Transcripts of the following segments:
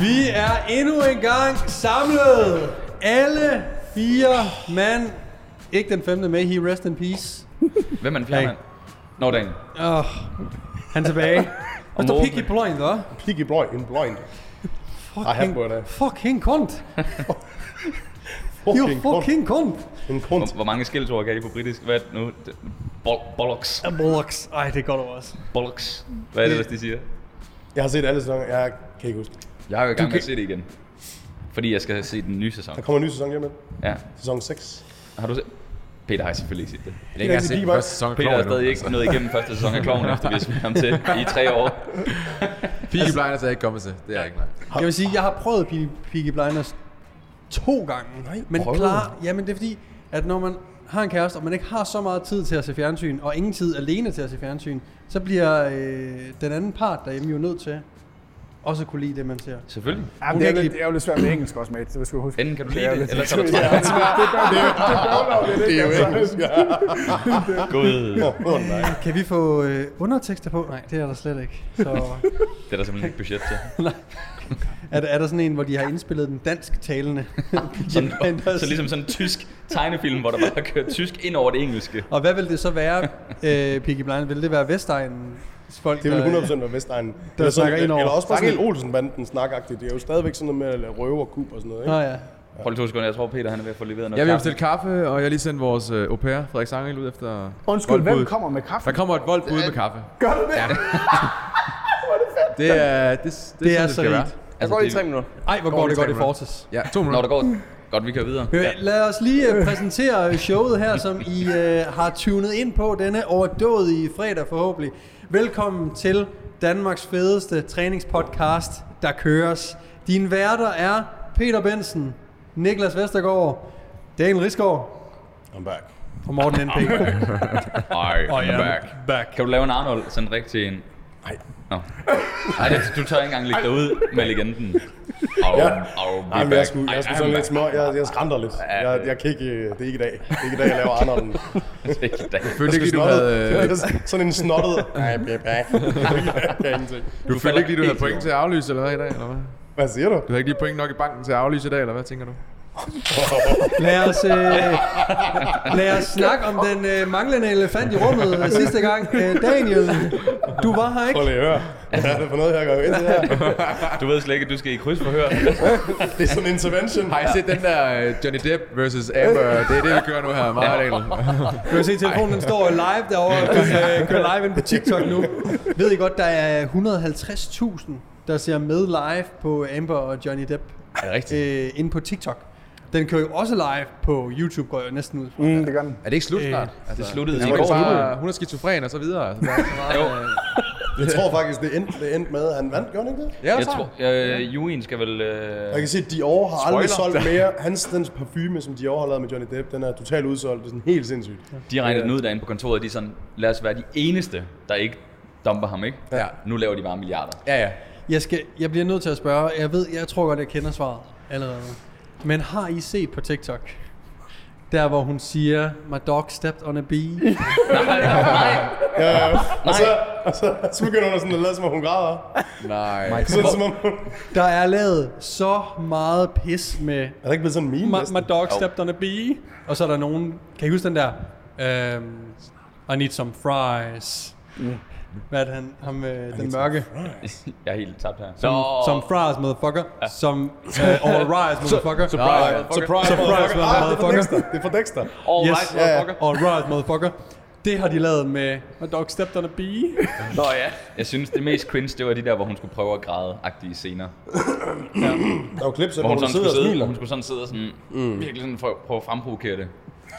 Vi er endnu en gang samlet. Alle fire mand. Ikke den femte med, he rest in peace. Hvem er den fjerde Hey. mand? Nå, dagen. Oh, han er tilbage. Og står. Piggy Blind, hva'? Piggy blind, blind. Fucking kunt. You Fucking fuck. fucking kunt. En Hvor, kunst. hvor mange skældsord kan I på britisk? Hvad er det nu? Det- Bol- Bollocks. Bollocks. Ej, det er godt over os. Bollocks. Hvad er det, ellers, de siger? Jeg har set alle sæsoner. Jeg kan ikke huske. Jeg er jo i gang med kan- at se det igen. Fordi jeg skal se den nye sæson. Der kommer en ny sæson hjem med. Ja. Sæson 6. Har du set? Peter har selvfølgelig ikke set det. Jeg har ikke set første sæson af Peter har Klovn stadig ikke nået igennem første sæson af Kloven, efter vi har smidt ham til i tre år. Peaky Blinders er ikke kommet til. Det er ikke, nej. Jeg vil sige, jeg har prøvet Peaky, Blinders to gange. Nej, men prøvet? klar, jamen det er fordi, at når man har en kæreste, og man ikke har så meget tid til at se fjernsyn, og ingen tid alene til at se fjernsyn, så bliver øh, den anden part derhjemme jo nødt til også kunne lide det, man ser. Selvfølgelig. Ja, det, er lidt, det er jo lidt svært med engelsk også, mate. Det skal du huske. Enten kan du Det lide er det, lidt- eller så er du Ja, træt. det er jo engelsk. Oh, nej. Kan vi få øh, undertekster på? Nej, det er der slet ikke. Så Det er der simpelthen ikke budget til. er, der, er der sådan en, hvor de har indspillet den dansk talende? Sådan, så ligesom sådan en tysk tegnefilm, hvor der bare kører tysk ind over det engelske. Og hvad vil det så være, øh, Peaky Blinders? Vil det være Vestegnen? Folk, Det vil der- 100% være Vestegnen. der Eller, snakker sådan, ind over. eller også bare sådan en Olsen-banden snakagtigt. Det er jo stadigvæk sådan noget med at røve og kub og sådan noget, ikke? Nå ja. Prøv lige to sekunder, jeg tror Peter han er ved at få leveret noget Jeg vil bestille kaffe, og jeg har lige sendt vores øh, au pair, Frederik Sangel, ud efter Undskyld, hvem kommer med kaffe? Der kommer et voldbud med kaffe. Gør du det? Ja. Det er, det, det, det, Det er så skal rigt. være. Altså, det- minutter. Ej, hvor går det godt i Fortis. Ja, to Når minutter. der går... Godt, vi kører videre. Ja. Lad os lige øh, præsentere showet her, som I øh, har tunet ind på denne overdådige fredag forhåbentlig. Velkommen til Danmarks fedeste træningspodcast, der køres. Dine værter er Peter Bensen, Niklas Vestergaard, Daniel Risgaard I'm back. og Morten N.P. Ej, jeg er back. back. Kan du lave en Arnold sådan rigtig en? Nej. Nå. Ej, det, du tør ikke engang lægge dig ud med legenden. Au, Ja. au, Nej, be men jeg skulle, Ej, jeg skulle sådan lidt små. Jeg, jeg skrænder lidt. Jeg, jeg kan ikke, øh, det er ikke i dag. Det er ikke i dag, jeg laver Arnolden. Det er ikke dag. Følte ikke du havde, øh, Sådan en snottet. Nej, kan ingenting. du følte ikke lige, du havde point til at aflyse, eller hvad i dag, eller hvad? Hvad siger du? Du havde ikke lige point nok i banken til at aflyse i dag, eller hvad tænker du? Lad os, øh, lad os snakke om den øh, manglende elefant i rummet øh, sidste gang. Øh, Daniel, du var her Prøv ikke? lige at høre. Hvad er det for noget, jeg gør ind til her? Du ved slet ikke, at du skal i krydsforhør. Det er sådan en intervention. Har I set den der øh, Johnny Depp versus Amber? Det er det, vi kører nu her. Meget Daniel. Du kan se, telefonen den står live derovre. Den øh, kører live ind på TikTok nu. Ved I godt, der er 150.000, der ser med live på Amber og Johnny Depp Er det rigtigt? øh, inde på TikTok. Den kører jo også live på YouTube, går jeg næsten ud fra. Mm, det gør den. Er det ikke slut snart? Det sluttede Altså, i hun, går. er bare, hun er skizofren og så videre. Altså, der er så meget, Jo. øh, Jeg tror faktisk, det endte, det endte med, at han vandt, gjorde han ikke det? Ja, Jeg så. tror, øh, Juin skal vel... Jeg Øh, kan se, at Dior har aldrig Spoiler. solgt mere. Hans den parfume, som Dior har lavet med Johnny Depp, den er totalt udsolgt. Det er sådan helt sindssygt. de har regnet den ud derinde på kontoret. De er sådan, lad os være de eneste, der ikke dumper ham, ikke? Ja. Nu laver de bare milliarder. Ja, ja. Jeg, skal, jeg bliver nødt til at spørge. Jeg ved, jeg tror godt, jeg kender svaret allerede. Men har I set på TikTok? Der, hvor hun siger, my dog stepped on a bee. Nej, nej. Ja, ja. Og så, og så, så begynder hun sådan at lade, som om hun græder. Nej. Så, som om hun... Der er lavet så meget pis med Er der ikke blevet sådan en meme my, my dog stepped on a bee. Og så er der nogen, kan I huske den der? Um, I need some fries. Hvad er det han, ham, øh, den mørke? Jeg er helt tabt her. Som, som fries, motherfucker. Som, uh, all rise, motherfucker. Surprise, Surprise, Surprise, motherfucker. Ah, det er fra motherfucker. Dexter. Det er fra Dexter. All Yes, right, ja, ja. motherfucker. all right, motherfucker. Det har de lavet med My dog stepped on a bee. Nå ja. Jeg synes, det mest cringe, det var de der, hvor hun skulle prøve at græde-agtige scener. Der er jo klip, Hvor hvor hun, hun sådan sidder og smiler. hun skulle sådan sidde og sådan, mm. virkelig sådan prøve, prøve at fremprovokere det.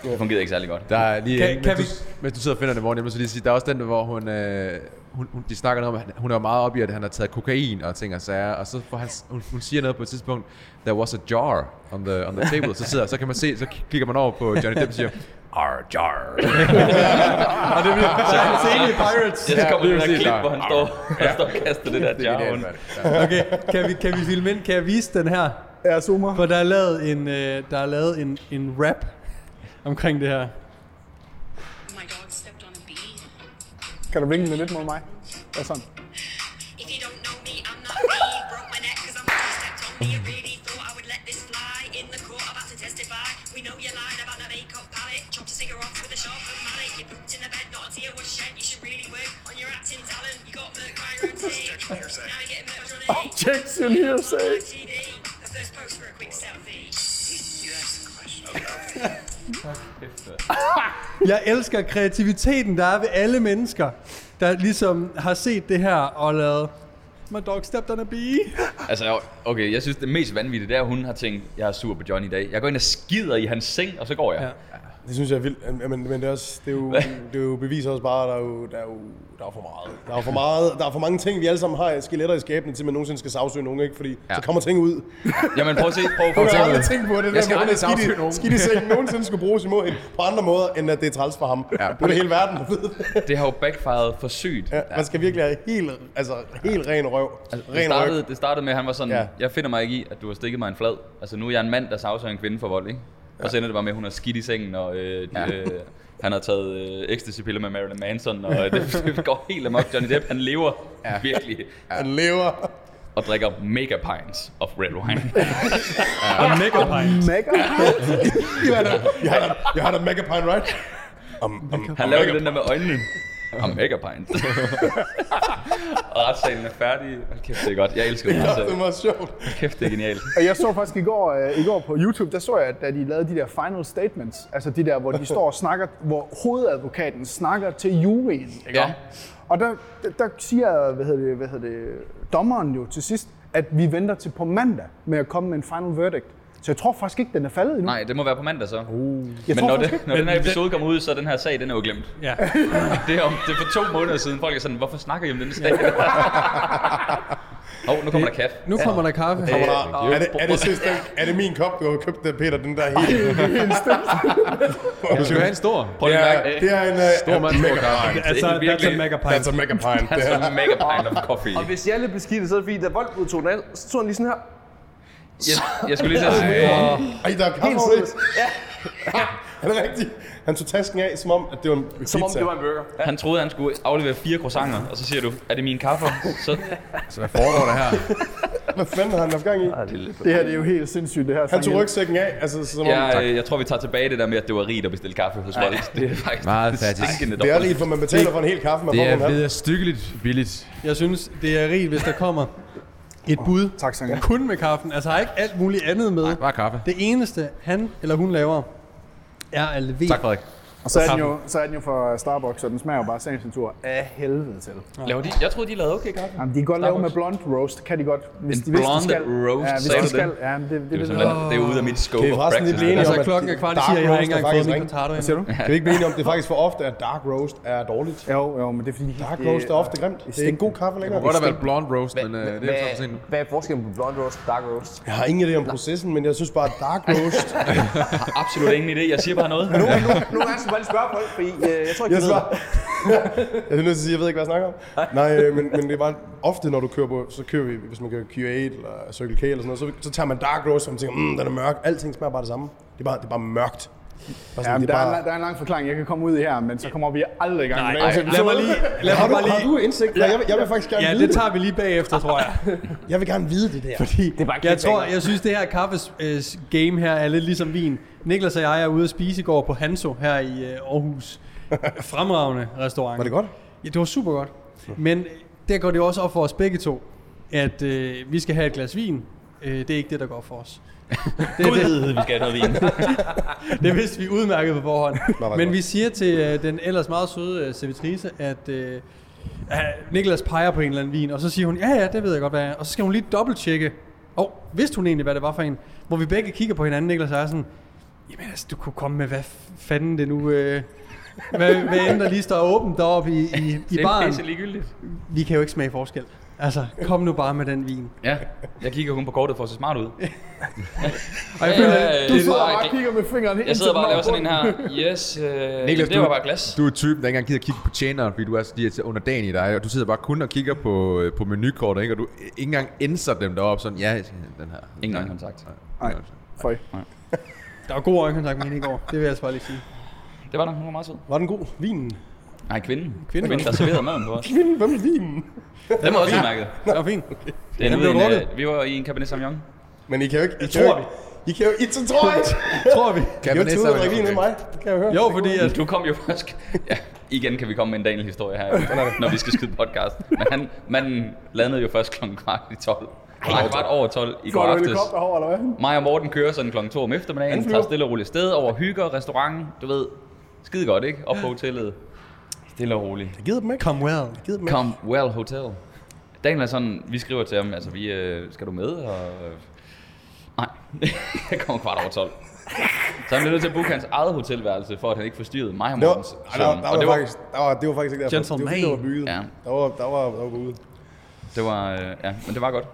Det fungerede ikke særlig godt. Der er lige, Kan- kan, kan mens, du, mens du sidder og finder det, Morten, jeg må så lige sige, der er også den, hvor hun, øh, hun, hun de snakker noget om, at hun er meget op i, at han har taget kokain og ting og sager, og så får han, hun, hun siger noget på et tidspunkt, there was a jar on the, on the table, så sidder, så kan man se, så kigger man over på Johnny Depp og siger, Ar, jar. Og det bliver så er en scene i Pirates. Ja, så kommer lige den der præcis, klip, hvor han står, han står og kaster det der er jar. Ja. Okay, kan vi, kan vi filme ind? Kan jeg vise den her? Jeg zoomer. For der er lavet en, øh, der er lavet en, en rap omkring det her. My dog stepped on a bee. Kan du vinke den lidt mod mig? Og sådan. If you don't know me, I'm not me. Broke my neck because I'm stepped Do you really thought I would let this fly in the court about to testify? We know you lied about the makeup palette. Chopped a cigarette with a sharp mallet. You pooped in the bed, not a tear was shed. You should really work on your acting talent. You got murked by your own team. Now you're getting murked on a Objection hearsay. Jeg elsker kreativiteten, der er ved alle mennesker, der ligesom har set det her og lavet My dog stepped on a bee. Altså, okay, jeg synes, det mest vanvittige, det er, at hun har tænkt, jeg er sur på Johnny i dag. Jeg går ind og skider i hans seng, og så går jeg. Ja. Det synes jeg er vildt, men, men det, er også, det, er jo, det er jo bevis også bare, at der er jo, der er jo der er for meget. Der er for meget, der er for mange ting, vi alle sammen har skeletter i skabene, til man nogensinde skal sagsøge nogen, ikke? Fordi ja. Så kommer ting ud. Jamen prøv at se, prøv, prøv Jeg at har se. aldrig tænkt på det, der skal aldrig sagsøge nogen. skidt i sengen nogensinde skulle bruges imod hende på andre måder, end at det er træls for ham. Ja. Det er det hele verden, der ved det. Det har jo backfired for sygt. Ja, man skal virkelig have helt, altså, helt ren røv. Altså, det, ren startede, ryg. det startede med, at han var sådan, ja. jeg finder mig ikke i, at du har stikket mig en flad. Altså nu er jeg en mand, der sagsøger en kvinde for vold, ikke? Og så ender det bare med, at hun har skidt i sengen, og øh, de, øh, han har taget øh, ecstasy-piller med Marilyn Manson, og øh, det, det går helt amok. Johnny Depp, han lever ja. virkelig, Han lever. og drikker mega pints of red wine. Og mega pint. Mega. Jeg har da, jeg har da, jeg har da mega pine, right? Um, um, Han lavede den der med øjnene. Og mega pint. og retssalen er færdig. Hold kæft, det er godt. Jeg elsker den Ja, det var sjovt. Kæft, det er genialt. Og Jeg så faktisk i går, øh, i går på YouTube, der så jeg, at da de lavede de der final statements, altså de der, hvor de står og snakker, hvor hovedadvokaten snakker til juryen, ikke? Ja. Og der, der, der siger, hvad hedder det, hvad hedder det, dommeren jo til sidst, at vi venter til på mandag med at komme med en final verdict. Så jeg tror faktisk ikke, den er faldet endnu. Nej, det må være på mandag så. jeg Men tror når, det, ikke. når den her episode kommer ud, så er den her sag, den er jo glemt. Ja. Det er, om, det er for to måneder siden. Folk er sådan, hvorfor snakker I om den sag? Åh, oh, nu kommer der kaffe. Nu kommer der kaffe. Kommer der, er, det, er, det, sidste, er det min kop, du har købt, der, Peter? Den der helt... Du skal have en stor. Prøv lige er, mærke, det er en Stor uh, mand, stor mega kaffe. Altså, Det er that's a mega That's pint. a mega er er, en mega pint of coffee. Og hvis jeg er lidt beskidtet, så er det fordi, da Voldbud tog den af, så tog han lige sådan her. Jeg, jeg skulle lige til at sige, ej, der er kaffe over det. Ja, Han er rigtig. Han tog tasken af, som om, at det var en pizza. som om det var en burger. Ja. han troede, han skulle aflevere fire croissanter, og så siger du, er det min kaffe? Så Så hvad foregår der her? Hvad fanden har han haft gang i? Det her det er jo helt sindssygt, det her. Han tog rygsækken af, altså som om... jeg, øh, jeg tror, vi tager tilbage det der med, at det var rigt at bestille kaffe hos Volt. Det er faktisk Meget fattigt. stinkende Det er rigt, for man betaler for en hel kaffe, man Det er en halv. vederstykkeligt billigt. Jeg synes, det er rigt, hvis der kommer et bud. Tak, Sange. Kun med kaffen. Altså har ikke alt muligt andet med. Bare kaffe. Det eneste, han eller hun laver, er at levere. Tak, Frederik. Og så er, den jo, så er den jo fra Starbucks, og den smager jo bare sagens natur af helvede til. Laver de? Jeg troede, de lavede okay kaffe. Jamen, de kan godt lave med blonde roast, kan de godt. Hvis En de, hvis de blonde skal. roast, ja, hvis sagde de skal. det? Ja, det, det, Det er, det, det, det er ude af mit scope vi of forresten blive enige Altså om, at klokken er kvart i siger, jeg har ikke er engang fået min potato Hvad siger du? Kan vi ikke blive enige om, det faktisk for ofte, at dark roast er dårligt? Jo, jo, men det er fordi, de Dark det- roast er ofte grimt. Det er ikke god kaffe Det længere. må godt have været blonde roast, men øh, det er for Hvad, sent. hvad er forskellen på blonde roast og dark roast? Jeg har ingen idé om processen, men jeg synes bare, at dark roast... Absolut ingen idé. Jeg siger bare noget. Nogle gange skal bare lige spørge folk, fordi øh, jeg tror ikke, Jeg svarer. jeg er nødt til at sige, jeg ved ikke, hvad jeg snakker om. Nej, øh, men, men det er bare ofte, når du kører på, så kører vi, hvis man kører Q8 eller Circle K eller sådan noget, så, så tager man dark roast, og man tænker, mm, den er mørk. Alting smager bare det samme. Det er bare, det er bare mørkt. Bare Ja, sådan, men det der, er er, en bare... lang- der er en lang forklaring, jeg kan komme ud i her, men så kommer vi aldrig i gang med Nej, dagens lad mig lige, lad Har du, bare har lige... du indsigt? Ja. Jeg, vil, jeg vil faktisk gerne Ja, vide det tager vi lige bagefter, tror jeg. Jeg vil gerne vide det der. Fordi er bare jeg tror, jeg synes, det her kaffes øh, game her er lidt ligesom vin. Niklas og jeg er ude at spise i går på Hanso her i øh, Aarhus. Fremragende restaurant. Var det godt? Ja, det var super godt. Men der går det også op for os begge to, at øh, vi skal have et glas vin. Øh, det er ikke det, der går for os. Det, Gud, det, vi skal have noget vin. det vidste vi udmærket på forhånd. Men vi siger til øh, den ellers meget søde øh, servitrice, at øh, Niklas peger på en eller anden vin, og så siger hun, ja ja, det ved jeg godt, hvad er. Og så skal hun lige dobbelttjekke, og vidste hun egentlig, hvad det var for en? Hvor vi begge kigger på hinanden, Niklas og er sådan, jamen altså, du kunne komme med, hvad fanden det nu... Øh, hvad, hvad end der lige står åbent deroppe i, i, i Det er baren. ligegyldigt. Vi kan jo ikke smage forskel. Altså, kom nu bare med den vin. Ja, jeg kigger kun på kortet for at se smart ud. Og jeg Ja, føler, ja, ja, Du det sidder bare og kigger med fingeren helt Jeg sidder bare og laver sådan en her, yes, øh, Niklas, det du, var bare glas. du er typen, der ikke engang gider kigge på tjeneren, fordi du er, de er til underdanig i dig, og du sidder bare kun og kigger på, øh, på menukortet, ikke? og du ikke engang indser dem deroppe, sådan, ja, den her. Ingen øjenkontakt. Nej, føj. Der var god øjenkontakt med hende i går. Det vil jeg altså bare lige sige. Det var der, hun var meget sød. Var den god? Vinen? Nej, kvinden. Kvinden. Kvinden, der serverede maden på os. Vinen? Hvem er vinen? Den var også udmærket. Det var fint. Det er Den nu blev en, øh, vi var i en Cabernet Sauvignon. Men I kan jo ikke... I tror jo ikke, I kan jo... I så tror jeg! Tror vi. Kan jo ikke tage ud og drikke vin med mig. Det kan jeg høre. Jo, fordi at, Du kom jo først... Ja, igen kan vi komme med en Daniel historie her, når vi skal skyde podcast. Men han, manden landede jo først klokken kvart i 12. Nej, kvart over 12 i går Går du aftes. helikopter over, eller hvad? Mig og Morten kører sådan klokken 2 om eftermiddagen, tager stille og roligt sted over hygger, restaurant, du ved. Skide godt, ikke? Op på hotellet. Stille og roligt. Jeg gider dem ikke. come well. Jeg gider dem ikke. Come well hotel. Daniel er sådan, vi skriver til ham, altså vi, øh, skal du med? Og, øh, nej, jeg kommer kvart over 12. Så han blev nødt til at booke hans eget hotelværelse, for at han ikke forstyrrede mig og Det var, Mortens ej, der, søvn. der, Og det var, faktisk, der, var, det var faktisk ikke derfor. Det var Gentleman. der var bygget. Ja. Der var, der var, der var ude. det var, øh, ja, men det var godt.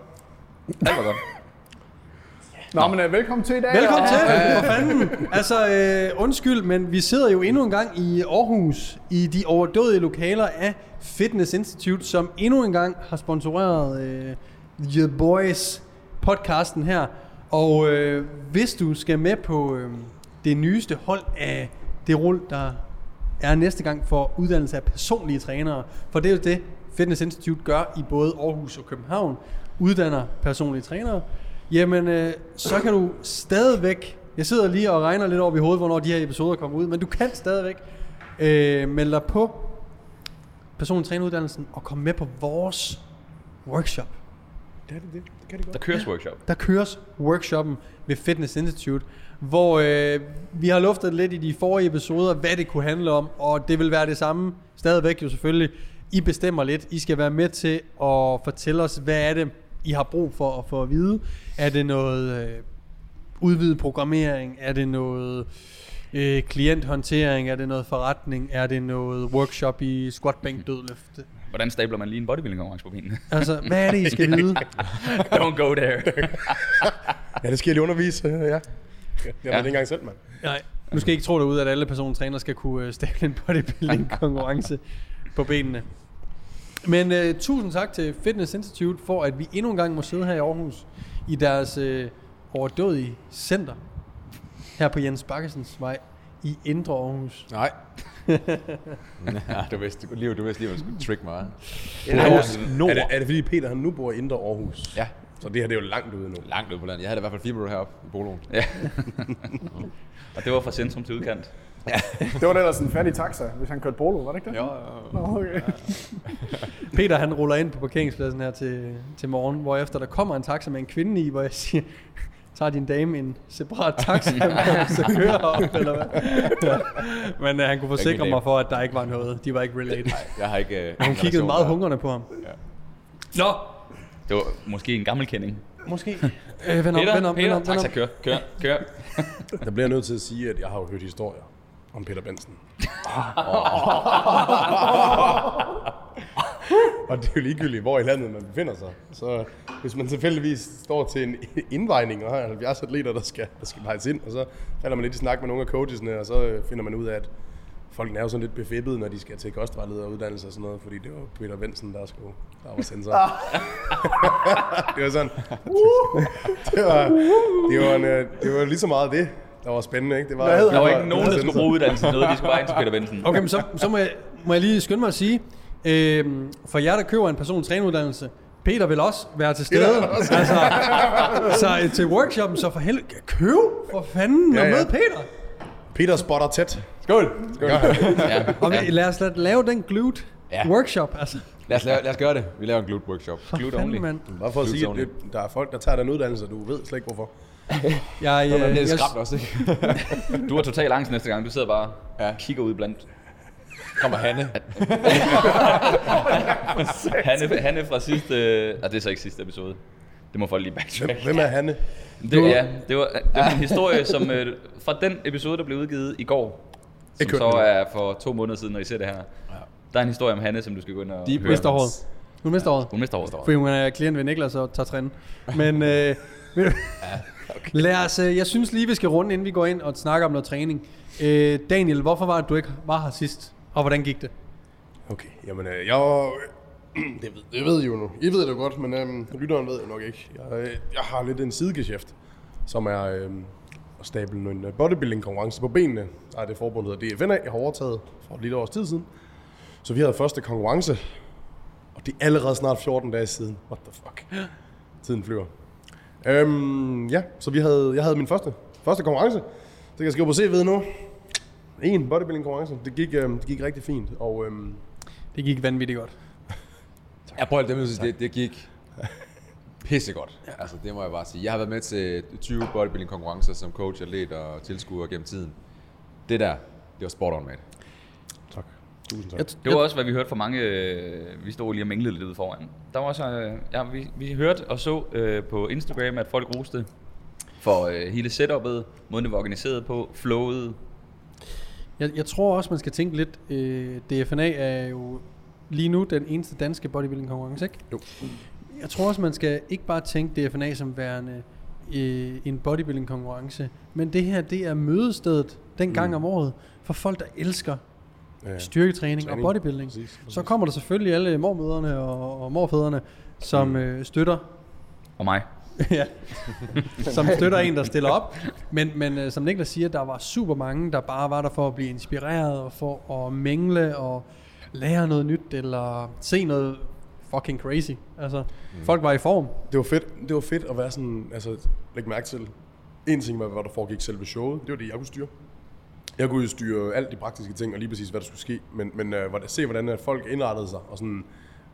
Alt var godt. Nå, men uh, velkommen til i dag. Velkommen og- til, for fanden. Altså, øh, undskyld, men vi sidder jo endnu en gang i Aarhus, i de overdådige lokaler af Fitness Institute, som endnu en gang har sponsoreret øh, The Boys podcasten her. Og øh, hvis du skal med på øh, det nyeste hold af det rull, der er næste gang for uddannelse af personlige trænere, for det er jo det, Fitness Institute gør i både Aarhus og København, uddanner personlige trænere, jamen øh, så kan du stadigvæk, jeg sidder lige og regner lidt over i hovedet, hvornår de her episoder kommer ud, men du kan stadigvæk øh, melde dig på personlig træneruddannelsen og komme med på vores workshop. Det er det, det, det kan det godt. Der køres workshop. Der køres workshoppen ved Fitness Institute, hvor øh, vi har luftet lidt i de forrige episoder, hvad det kunne handle om, og det vil være det samme stadigvæk jo selvfølgelig. I bestemmer lidt. I skal være med til at fortælle os, hvad er det, I har brug for at få at vide. Er det noget øh, udvidet programmering? Er det noget øh, klienthåndtering? Er det noget forretning? Er det noget workshop i squat, bænk, dødløft? Hvordan stabler man lige en bodybuilding konkurrence på benene? Altså, hvad er det, I skal vide? Don't go there. Ja, det skal jeg lige undervise, øh, ja. Jeg ved det ikke engang selv, mand. Nej, nu skal I ikke tro derude, at alle persontræner skal kunne øh, stable en bodybuilding konkurrence på benene. Men uh, tusind tak til Fitness Institute for, at vi endnu en gang må sidde her i Aarhus i deres uh, overdådige center her på Jens Bakkesens vej i Indre Aarhus. Nej. ja, du vidste, lige, du vidste lige, hvad du skulle trick mig. Aarhus Nord. Er det, er det fordi Peter han nu bor i Indre Aarhus? Ja, Så det her det er jo langt ude nu. langt ude på landet. Jeg havde i hvert fald fire minutter heroppe i poloen. Ja. og det var fra centrum til udkant. Det var da ellers en fattig taxa, hvis han kørte polo, var det ikke det? Jo, Nå, okay. Peter han ruller ind på parkeringspladsen her til, til morgen, hvor efter der kommer en taxa med en kvinde i, hvor jeg siger, tager din dame en separat taxa, så kører op, eller hvad? Ja. Men uh, han kunne forsikre mig for, at der ikke var noget. De var ikke related. jeg har ikke... Uh, Hun kiggede meget hungrende på ham. Nå! Det var måske en gammel kending. Måske. Øh, vend op, Peter, vend op, vend Peter, op, vend taxa, op. kør, kør, kør. Der bliver jeg nødt til at sige, at jeg har jo hørt historier om Peter Benson. Og det er jo ligegyldigt, hvor i landet man befinder sig. Så hvis man tilfældigvis står til en indvejning og har 70 atleter, der skal, der skal vejes ind, og så falder man lidt i snak med nogle af coachesne, og så øh, finder man ud af, at folk er jo sådan lidt befippet, når de skal til kostvejleder og uddannelse og sådan noget, fordi det var Peter Benson, der skulle der var sensor. det var sådan, det var, det var, en, øh, det var lige så meget det, der var spændende, ikke? Det var, Der var det ikke nogen, der skulle bruge uddannelsen noget. Vi skulle bare ind til Peter Benson. Okay, men så, så må, jeg, må jeg lige skynde mig at sige, øhm, for jer, der køber en person træneruddannelse, Peter vil også være til stede. Altså, så øh, til workshoppen, så for helvede, køb for fanden Ja, og ja. mød Peter. Peter spotter tæt. Skål! Skål. Ja. Og ja. lad os lad, lave den glute ja. Workshop. Altså, Lad os, lave, lad os gøre det. Vi laver en glute workshop. for Glute fanden, only. mand. Bare for at sige, at det, der er folk, der tager den uddannelse, og du ved slet ikke hvorfor. Jeg, Det øh, er jeg, skræmt også, ikke? Du har total angst næste gang. Du sidder bare og Ja. kigger ud blandt. Kommer Hanne. Hanne, Hanne fra sidste... Øh, ah, det er så ikke sidste episode. Det må folk lige backtrack. Hvem er Hanne? Det, ja, det var, det var en historie, som øh, fra den episode, der blev udgivet i går, som så er for to måneder siden, når I ser det her. Der er en historie om Hanne, som du skal gå ind og de høre. mister håret. Hun mister håret. Hun mister håret. Fordi hun er klient ved Niklas og tager træne. Men øh, ved du- lad os, øh, jeg synes lige, vi skal runde, inden vi går ind og snakker om noget træning. Øh, Daniel, hvorfor var det, du ikke var her sidst? Og hvordan gik det? Okay, jamen øh, jeg var... Det ved, det ved I jo nu. I ved det jo godt, men øhm, lytteren ved det nok ikke. Jeg, øh, jeg har lidt en sidegeschæft, som er øhm, at stable en øh, bodybuilding-konkurrence på benene. Er det forbund, der hedder DFNA, jeg har overtaget for et lille års tid siden. Så vi havde første konkurrence, og det er allerede snart 14 dage siden. What the fuck? Tiden flyver. Øhm, ja, så vi havde, jeg havde min første, første konkurrence. Det kan jeg skrive på CV'et nu. En bodybuilding konkurrence. Det gik, øhm, det gik rigtig fint. Og øhm, Det gik vanvittigt godt. Jeg prøver det, sige, det, det gik pissegodt. Ja. Altså, det må jeg bare sige. Jeg har været med til 20 bodybuilding konkurrencer som coach, atlet og tilskuer gennem tiden. Det der, det var sport on, mate. Tusind tak. Jeg, Det var også, hvad vi hørte fra mange, øh, vi stod lige og minglede lidt ude foran. Der var også, øh, ja, vi, vi hørte og så øh, på Instagram, at folk roste for øh, hele setup'et, måden det var organiseret på, flowet. Jeg, jeg tror også, man skal tænke lidt, øh, DFNA er jo lige nu den eneste danske bodybuilding konkurrence, ikke? Jo. Jeg tror også, man skal ikke bare tænke DFNA som værende øh, en bodybuilding konkurrence, men det her, det er mødestedet den gang Mm. om året for folk, der elsker Ja. styrketræning Træning. og bodybuilding. Præcis, præcis. Så kommer der selvfølgelig alle mormøderne og, og morfædrene, som Mm. øh, støtter Og mig. ja. som støtter en, der stiller op. Men, men øh, som Niklas siger, der var super mange, der bare var der for at blive inspireret og for at mingle og lære noget nyt eller se noget fucking crazy. Altså, mm. folk var i form. Det var fedt, det var fedt at være sådan, altså lægge mærke til. En ting var, hvad der foregik selve showet. Det var det, jeg kunne styre. Jeg kunne jo styre alt de praktiske ting, og lige præcis, hvad der skulle ske. Men, men øh, se, hvordan at folk indrettede sig, og sådan,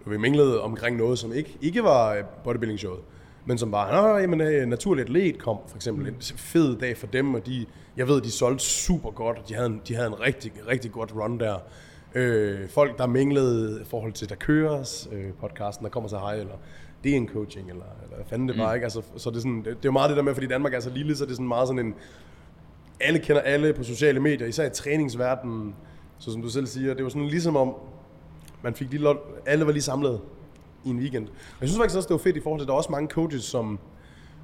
vi minglede omkring noget, som ikke, ikke var øh, bodybuilding-showet, men som bare, Nå, jamen, øh, naturligt atlet kom, for eksempel. En fed dag for dem, og de, jeg ved, de solgte super godt, og de havde en, de havde en rigtig, rigtig godt run der. Øh, folk, der minglede i forhold til, der køres øh, podcasten, der kommer så hej, eller det er en coaching, eller, eller hvad fanden det var, ikke? Altså, så det er, sådan, det, det er jo meget det der med, fordi Danmark er så lille, så det er sådan meget sådan en, alle kender alle på sociale medier, især i træningsverdenen. Så som du selv siger, det var sådan ligesom om, man fik lige lov, alle var lige samlet i en weekend. Men jeg synes faktisk også, det var fedt i forhold til, at der er også mange coaches, som,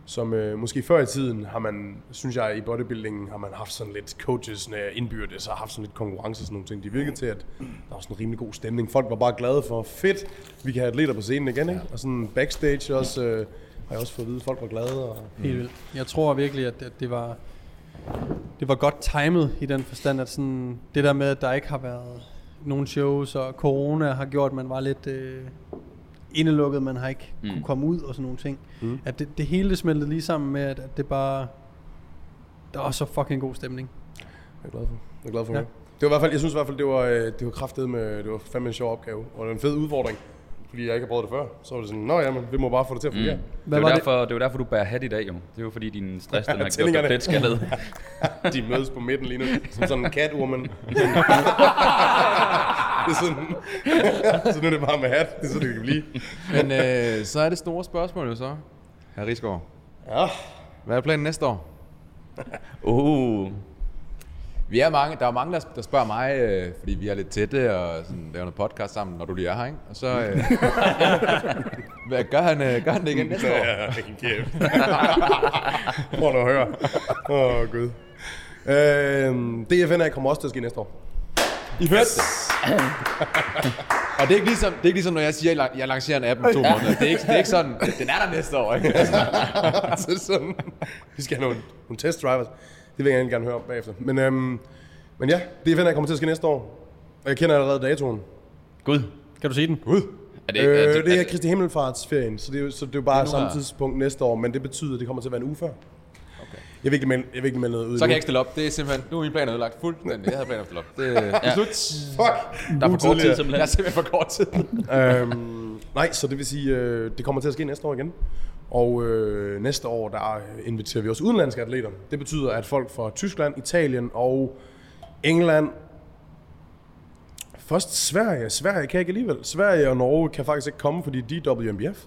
som øh, måske før i tiden har man, synes jeg, i bodybuilding har man haft sådan lidt coaches indbyrdes og haft sådan lidt konkurrence og sådan nogle ting. De virkede til, at der var sådan en rimelig god stemning. Folk var bare glade for, fedt, vi kan have atleter på scenen igen, ikke? Og sådan backstage også, øh, har jeg også fået at vide, at folk var glade. Og, Helt vildt. Jeg tror virkelig, at det, det var det var godt timet i den forstand, at sådan, det der med, at der ikke har været nogen shows, og corona har gjort, at man var lidt øh, indelukket, man har ikke mm. kunne komme ud og sådan nogle ting. Mm. At det, det hele det smeltede lige sammen med, at, at det bare, der var så fucking god stemning. Jeg er glad for. Jeg er glad for Ja. ja. det. var i hvert fald, jeg synes i hvert fald, det var, øh, det var kraftet med, det var fandme en sjov opgave, og det var en fed udfordring. Fordi jeg ikke har prøvet det før. Så var det sådan, nå jamen, vi må bare få det til at fungere. Mm. Det er, var jo det? derfor, det er jo derfor, du bærer hat i dag, jo. Det er jo fordi, din stress, den har gjort dig Tillingerne. lidt skaldet. De mødes på midten lige nu, som sådan en catwoman. det er sådan, så nu er det bare med hat, det er sådan, det kan blive. Men øh, så er det store spørgsmål jo så, herr Rigsgaard. Ja, Hvad er planen næste år? Uh, Vi er mange, der er mange, der, der spørger mig, øh, fordi vi er lidt tætte og sådan, laver noget podcast sammen, når du lige er her, ikke? Og så øh, hvad, gør, han, øh, gør han det igen næste år? ja, kæft. Prøv at høre. Åh, oh, gud. Øhm, DFNA kommer også til at ske næste år. I hørte det. og det er, ikke ligesom, det er ikke ligesom, når jeg siger, at jeg lancerer en app om to måneder. Det er ikke, det er ikke sådan, den er der næste år, ikke? så sådan, vi skal have nogle, nogle test drivers. Det vil jeg gerne høre om bagefter. Men, øhm, men ja, DFNA kommer til at ske næste år. Og jeg kender allerede datoen. Gud. Kan du sige den? Gud. Er det, Øh, er, det er er, Kristi Himmelfartsferien, så det, er, jo- så det er jo bare samme tidspunkt næste år, men det betyder, at det kommer til at være en uge før. Okay. Jeg vil ikke melde, jeg vil ikke melde noget ud Så kan jeg ikke stille op. Det er simpelthen, nu er min plan ødelagt fuldstændig. Jeg havde planer at stille op. Det, det er slut. Fuck! der er for kort tid tidligere. Jeg simpelthen. er simpelthen for kort tid. øhm, nej, så det vil sige, øh, det kommer til at ske næste år igen. Og øh, næste år, der inviterer vi også udenlandske atleter. Det betyder, at folk fra Tyskland, Italien og England... Først Sverige. Sverige kan ikke alligevel. Sverige og Norge kan faktisk ikke komme, fordi de er WMBF.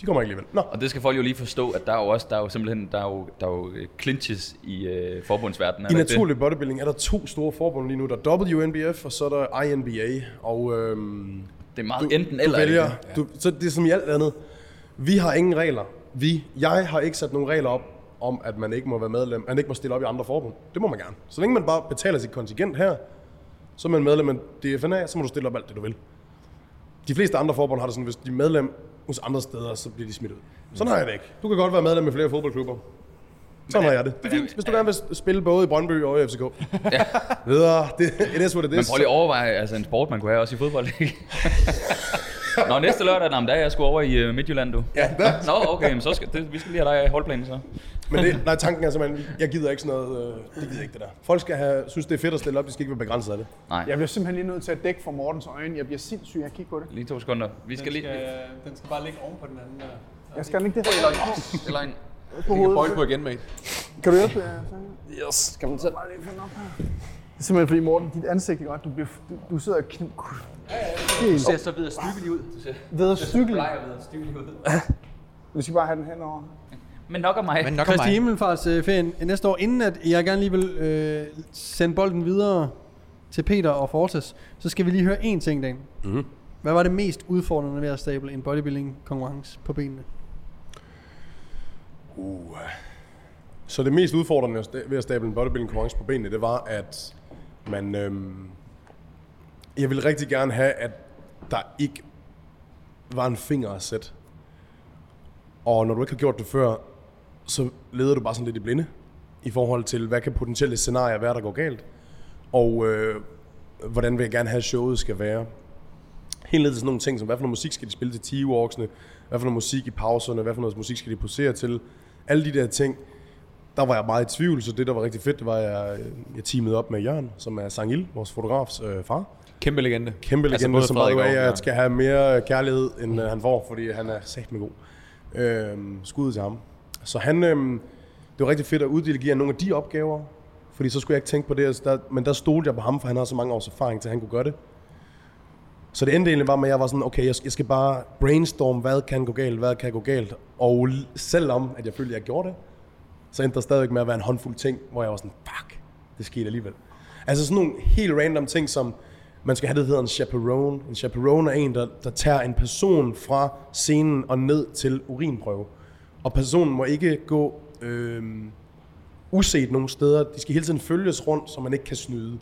De kommer ikke alligevel. Nå, Og det skal folk jo lige forstå, at der er jo også, der er jo simpelthen, der er jo, der er jo øh, clinches i øh, forbundsverdenen. er I naturlig bodybuilding er der to store forbund lige nu. Der er WNBF, og så er der INBA. Og øhm, det? Det er meget du, enten du eller. er det vælger, det? du, så det er som i alt andet. Vi har ingen regler. Vi, jeg har ikke sat nogen regler op om, at man ikke må være medlem, man ikke må stille op i andre forbund. Det må man gerne. Så længe man bare betaler sit kontingent her, så er man medlem af DFNA, så må du stille op alt det, du vil. De fleste andre forbund har det sådan, hvis de er medlem hos andre steder, så bliver de smidt ud. Sådan har jeg det ikke. Du kan godt være medlem i flere fodboldklubber. Sådan har jeg det. Det er fint, hvis du gerne vil spille både i Brøndby og i FCK. Ja. Videre. Det, it is what it Men is. prøv lige at overveje, altså en sport, man kunne have også i fodbold, ikke? Nå, næste lørdag, nå, men der er jeg sgu over i uh, Midtjylland, du. Ja, der. Nå, okay, men så skal, det, vi skal lige have dig i holdplanen så. Men det, nej, tanken er simpelthen, jeg gider ikke sådan noget, øh, det gider ikke det der. Folk skal have, synes, det er fedt at stille op, de skal ikke være begrænset af det. Nej, Jeg bliver simpelthen lige nødt til at dække for Mortens øjne. Jeg bliver sindssyg af at kigge på det. lige to sekunder. Vi skal lige... den skal bare ligge oven på den anden der. Jeg skal ikke det. Eller en... På Jeg kan hovedet. boil på igen, mate. Kan du hjælpe? Yes, skal man lige her. Det er simpelthen fordi, Morten, dit ansigt, ikke? godt? du, bliver, du, du sidder og kn... Helt ser så videre stykkelig ud. Du ser ved at stykke. videre stykkelig ud. Vi skal bare have den henover. Men nok om mig. Men nok om Kristi mig. Himmelfartsferien næste år, inden at jeg gerne lige vil øh, sende bolden videre til Peter og Fortes, så skal vi lige høre én ting, Dan. Mhm. Hvad var det mest udfordrende ved at stable en bodybuilding-konkurrence på benene? Uh. Så det mest udfordrende at ved at stable en bodybuilding konkurrence på benene, det var, at man... Øhm, jeg ville rigtig gerne have, at der ikke var en finger at sætte. Og når du ikke har gjort det før, så leder du bare sådan lidt i blinde i forhold til, hvad kan potentielle scenarier være, der går galt. Og øh, hvordan vil jeg gerne have, showet skal være. Helt ned til sådan nogle ting, som hvad for noget musik skal de spille til 10 walksene, hvad for noget musik i pauserne, hvad for noget musik skal de posere til. Alle de der ting, der var jeg meget i tvivl, så det, der var rigtig fedt, det var, at jeg, jeg teamede op med Jørgen, som er Sangil, vores fotografs øh, far. Kæmpe legende. Kæmpe Altså legende, både som by the way, jeg skal have mere kærlighed, end øh, han får, fordi han er sagt med god. Øhm, skud til ham. Så han, øhm, det var rigtig fedt at uddelegere nogle af de opgaver, fordi så skulle jeg ikke tænke på det, altså der, men der stolede jeg på ham, for han har så mange års erfaring til, at han kunne gøre det. Så det endte egentlig bare med, at jeg var sådan, okay, jeg skal, jeg skal bare brainstorm, hvad kan gå galt, hvad kan gå galt. Og selvom, at jeg følte, at jeg gjorde det, så endte der stadigvæk med at være en håndfuld ting, hvor jeg var sådan, fuck, det skete alligevel. Altså sådan nogle helt random ting, som man skal have det, der hedder en chaperone. En chaperone er en, der, der tager en person fra scenen og ned til urinprøve. Og personen må ikke gå øh, uset nogen steder. De skal hele tiden følges rundt, så man ikke kan snyde,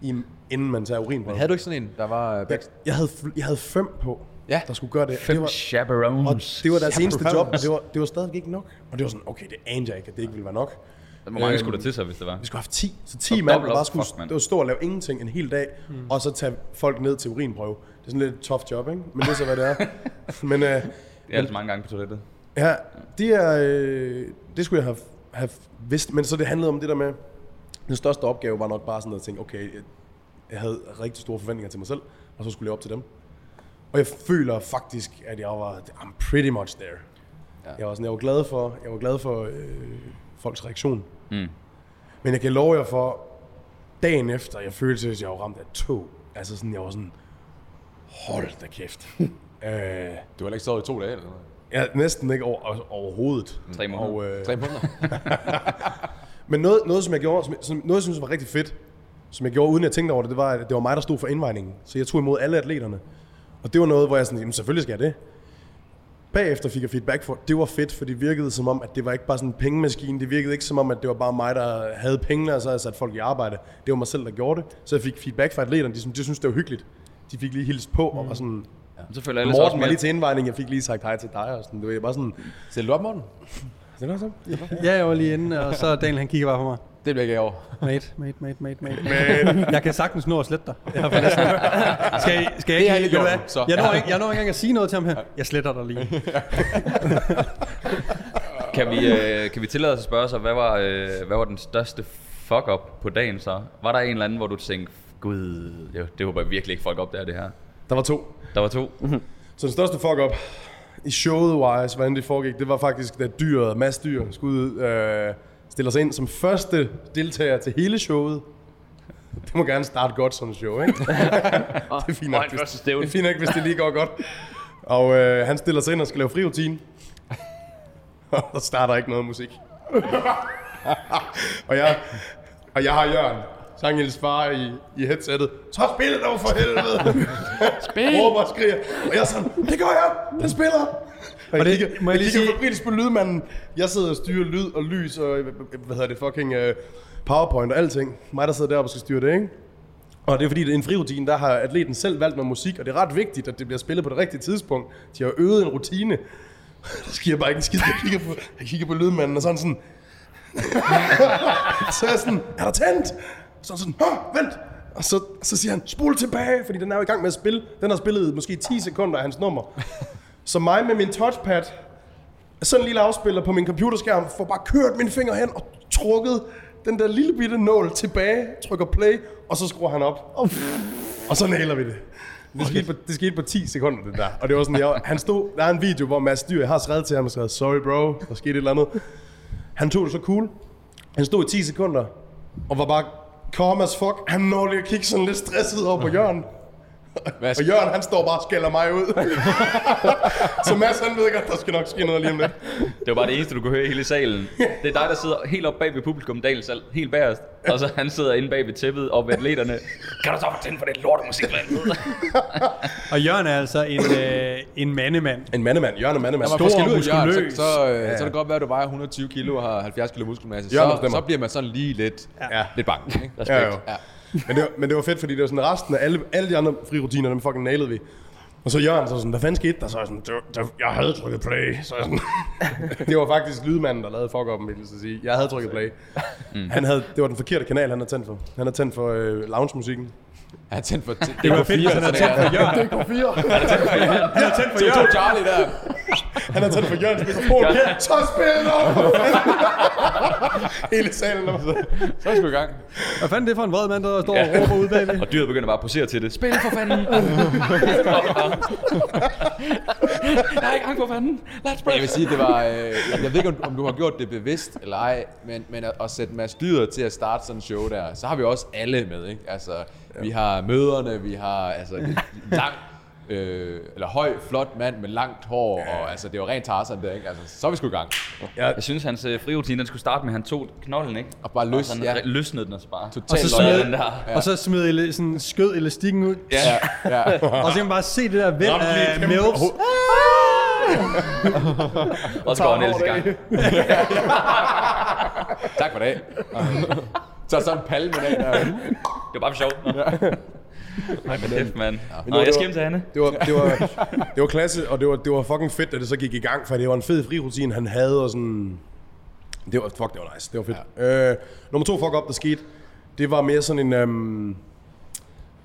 i, inden man tager urinprøve. Havde du ikke sådan en, der var... jeg, Back... jeg, havde, jeg havde fem på, Ja. der skulle gøre det. Fem det var, og chaperones. det var deres eneste job, og det var, det var stadig ikke nok. Og det var sådan, okay, det anede jeg ikke, at det ikke ville være nok. Hvor mange Øhm, skulle der til sig, hvis det var? Vi skulle have haft 10. Så 10 Og mand, der bare skulle Fuck, det var stå og lave ingenting en hel dag, mm. og så tage folk ned til urinprøve. Det er sådan lidt tough job, ikke? Men det er så, hvad det er. Men øh, Det er altså mange gange på toilettet. ja, det, er, øh, det skulle jeg have, have vidst. Men så det handlede om det der med, den største opgave var nok bare sådan at tænke, okay, jeg, jeg havde rigtig store forventninger til mig selv, og så skulle jeg op til dem. Og jeg føler faktisk, at jeg var, I'm pretty much there. Ja. Jeg var sådan, jeg var glad for, jeg var glad for øh, folks reaktion. Mm. Men jeg kan love jer for, dagen efter, jeg følte, at jeg var ramt af et tog. Altså sådan, jeg var sådan, hold da kæft. øh, Du har ikke sovet i to dage, eller noget? jeg næsten ikke over, overhovedet. Tre måneder. Og, øh, Tre måneder. men noget, noget, som jeg gjorde, som, som, noget, jeg synes var rigtig fedt, som jeg gjorde uden at tænke over det, det var, at det var mig, der stod for indvejningen. Så jeg tog imod alle atleterne. Og det var noget, hvor jeg sådan, jamen selvfølgelig skal jeg det. Bagefter fik jeg feedback for, det var fedt, for det virkede som om, at det var ikke bare sådan en pengemaskine. Det virkede ikke som om, at det var bare mig, der havde pengene, og så havde jeg sat folk i arbejde. Det var mig selv, der gjorde det. Så jeg fik feedback fra atleterne, de, synes- de synes det var hyggeligt. De fik lige hilst på, og var sådan, Så føler alle sig også Morten var med. lige til indvejning, jeg fik lige sagt hej til dig, og sådan, det var bare sådan, Sætter du op, Morten? det er. Ja, jeg var lige inde, og så Daniel han kigger bare på mig. Det bliver ikke jeg over. Mate, mate, mate, mate, mate. Jeg kan sagtens nå at slette dig. Jeg har. Skal, I- skal jeg Det ikke, jeg gjort, hvad? så. Jeg når, ikke, jeg når ikke engang at sige noget til ham her. Jeg sletter dig lige. Kan vi, øh, kan vi tillade os at spørge sig, hvad var, øh, hvad var den største fuck-up på dagen så? Var der en eller anden, hvor du tænkte, gud, det, det håber jeg virkelig ikke folk opdager det her. Der var to. Der var to. Så den største fuck up i showet wise, hvordan det foregik, det var faktisk, da dyret, Mads Dyr, skulle ud, øh, stille sig ind som første deltager til hele showet. Det må gerne starte godt et show, ikke? det er fint nok, hvis, det er fint nok, hvis det lige går godt. Og øh, han stiller sig ind og skal lave frirutine. Og der starter ikke noget musik. og, jeg, og jeg har Jørgen, Sangels far i, i headsettet. Så spil dog for helvede! Spil! Råber og skriger. Og jeg er sådan, det gør jeg! Den spiller! Og jeg det- kigger, må jeg jeg lige kigger sige- på lydmanden. Jeg sidder og styrer lyd og lys og, hvad hedder det, fucking uh, powerpoint og alting. Mig, der sidder deroppe og skal styre det, ikke? Og det er fordi, at i en frirutine, der har atleten selv valgt noget musik, og det er ret vigtigt, at det bliver spillet på det rigtige tidspunkt. De har øvet en rutine. Der sker bare ikke en skid. Jeg kigger på, jeg kigger på lydmanden og sådan sådan... så er jeg sådan, er der tændt? Så er sådan, vent, Og så, så siger han, spol tilbage, fordi den er jo i gang med at spille. Den har spillet måske 10 sekunder af hans nummer. Så mig med min touchpad, sådan en lille afspiller på min computerskærm, får bare kørt mine fingre hen og trukket den der lille bitte nål tilbage, trykker play, og så skruer han op. Og så nailer vi det. Det skete, på, det skete på 10 sekunder, det der. Og det var sådan, jeg, han stod, der er en video, hvor Mads Dyr, jeg har skrevet til ham og skrevet, sorry bro, der skete et eller andet. Han tog det så cool. Han stod i 10 sekunder, og var bare calm as fuck. Han når lige at kigge sådan lidt stresset over på Jørgen. Hvad Og Jørgen, han står bare og skælder mig ud. så Mads, han ved godt, der skal nok ske noget lige om lidt. Det var bare det eneste, du kunne høre i hele salen. Det er dig, der sidder helt oppe bag ved publikum, Daniel selv, helt bagerst. Og så han sidder inde bag ved tæppet, op ved atleterne. Kan du så tændt for det lortemusik, mand? Og Jørgen er altså en, øh, en mandemand. En mandemand, Jørgen er mandemand. Når man Stor, skæld ud, Jørgen, muskuløs. så, så, øh, så kan det godt være, at du vejer 120 kilo og har 70 kilo muskelmasse. Jørgen Så, så bliver man sådan lige lidt, Ja. lidt bange. Ikke? Respekt. Ja, jo. Ja. Men det, var, men det var fedt, fordi det var sådan, resten af alle, alle de andre frirutiner, dem fucking nailede vi. Og så Jørgen så sådan, hvad fanden skete der? Så jeg sådan, "Det var- det var- jeg havde trykket play. Så jeg sådan, det var faktisk lydmanden, der lavede fuck up, vil jeg sige. Jeg havde trykket play. Mm. Han havde, det var den forkerte kanal, han havde tændt for. Han havde tændt for øh, lounge-musikken. Han er tændt for Det var fedt, han havde tændt for Jørgen. DK4. Han havde tændt for Jørgen. tog Charlie der. Han havde tændt for Jørgens mikrofon. Så spil nu! Hele salen. så- Så er vi i gang. Hvad fanden er det for en vred mand, der står og råber ude bagved? Og dyret begynder bare at posere til det. Spil for fanden! Nej, ikke for fanden! Let's Men jeg vil sige, det var... Øh, jeg ved ikke, om, du har gjort det bevidst eller ej, men, men at, at sætte Mads Dyder til at starte sådan en show der, så har vi også alle med, ikke? Altså, vi har møderne, vi har altså lang, øh, eller høj, flot mand med langt hår, og altså, det var rent Tarzan der, ikke? Altså, så er vi sgu i gang. Jeg synes, hans øh, frirutine, den skulle starte med, at han tog knolden, ikke? Og bare løs, og så ja. ja. løsnede den og så bare. Og så Totalt smed, den der. og så smed ele, sådan, skød elastikken ud. Ja. Ja, ja. Og så kan man bare se det der lige af milfs. Og så går han ellers i gang. Tak for det. Så er sådan en palme med den der. Det var bare for sjov. Nej, men kæft, mand. Nå, det jeg var- skal hjem til Hanne. Det var, det, var, det var klasse, og det var, det var fucking fedt, at det så gik i gang, for det var en fed frirutine, han havde, og sådan... Det var, fuck, det var nice. Det var fedt. Ja. Øh, nummer to fuck up, der skete, det var mere sådan en... Øhm,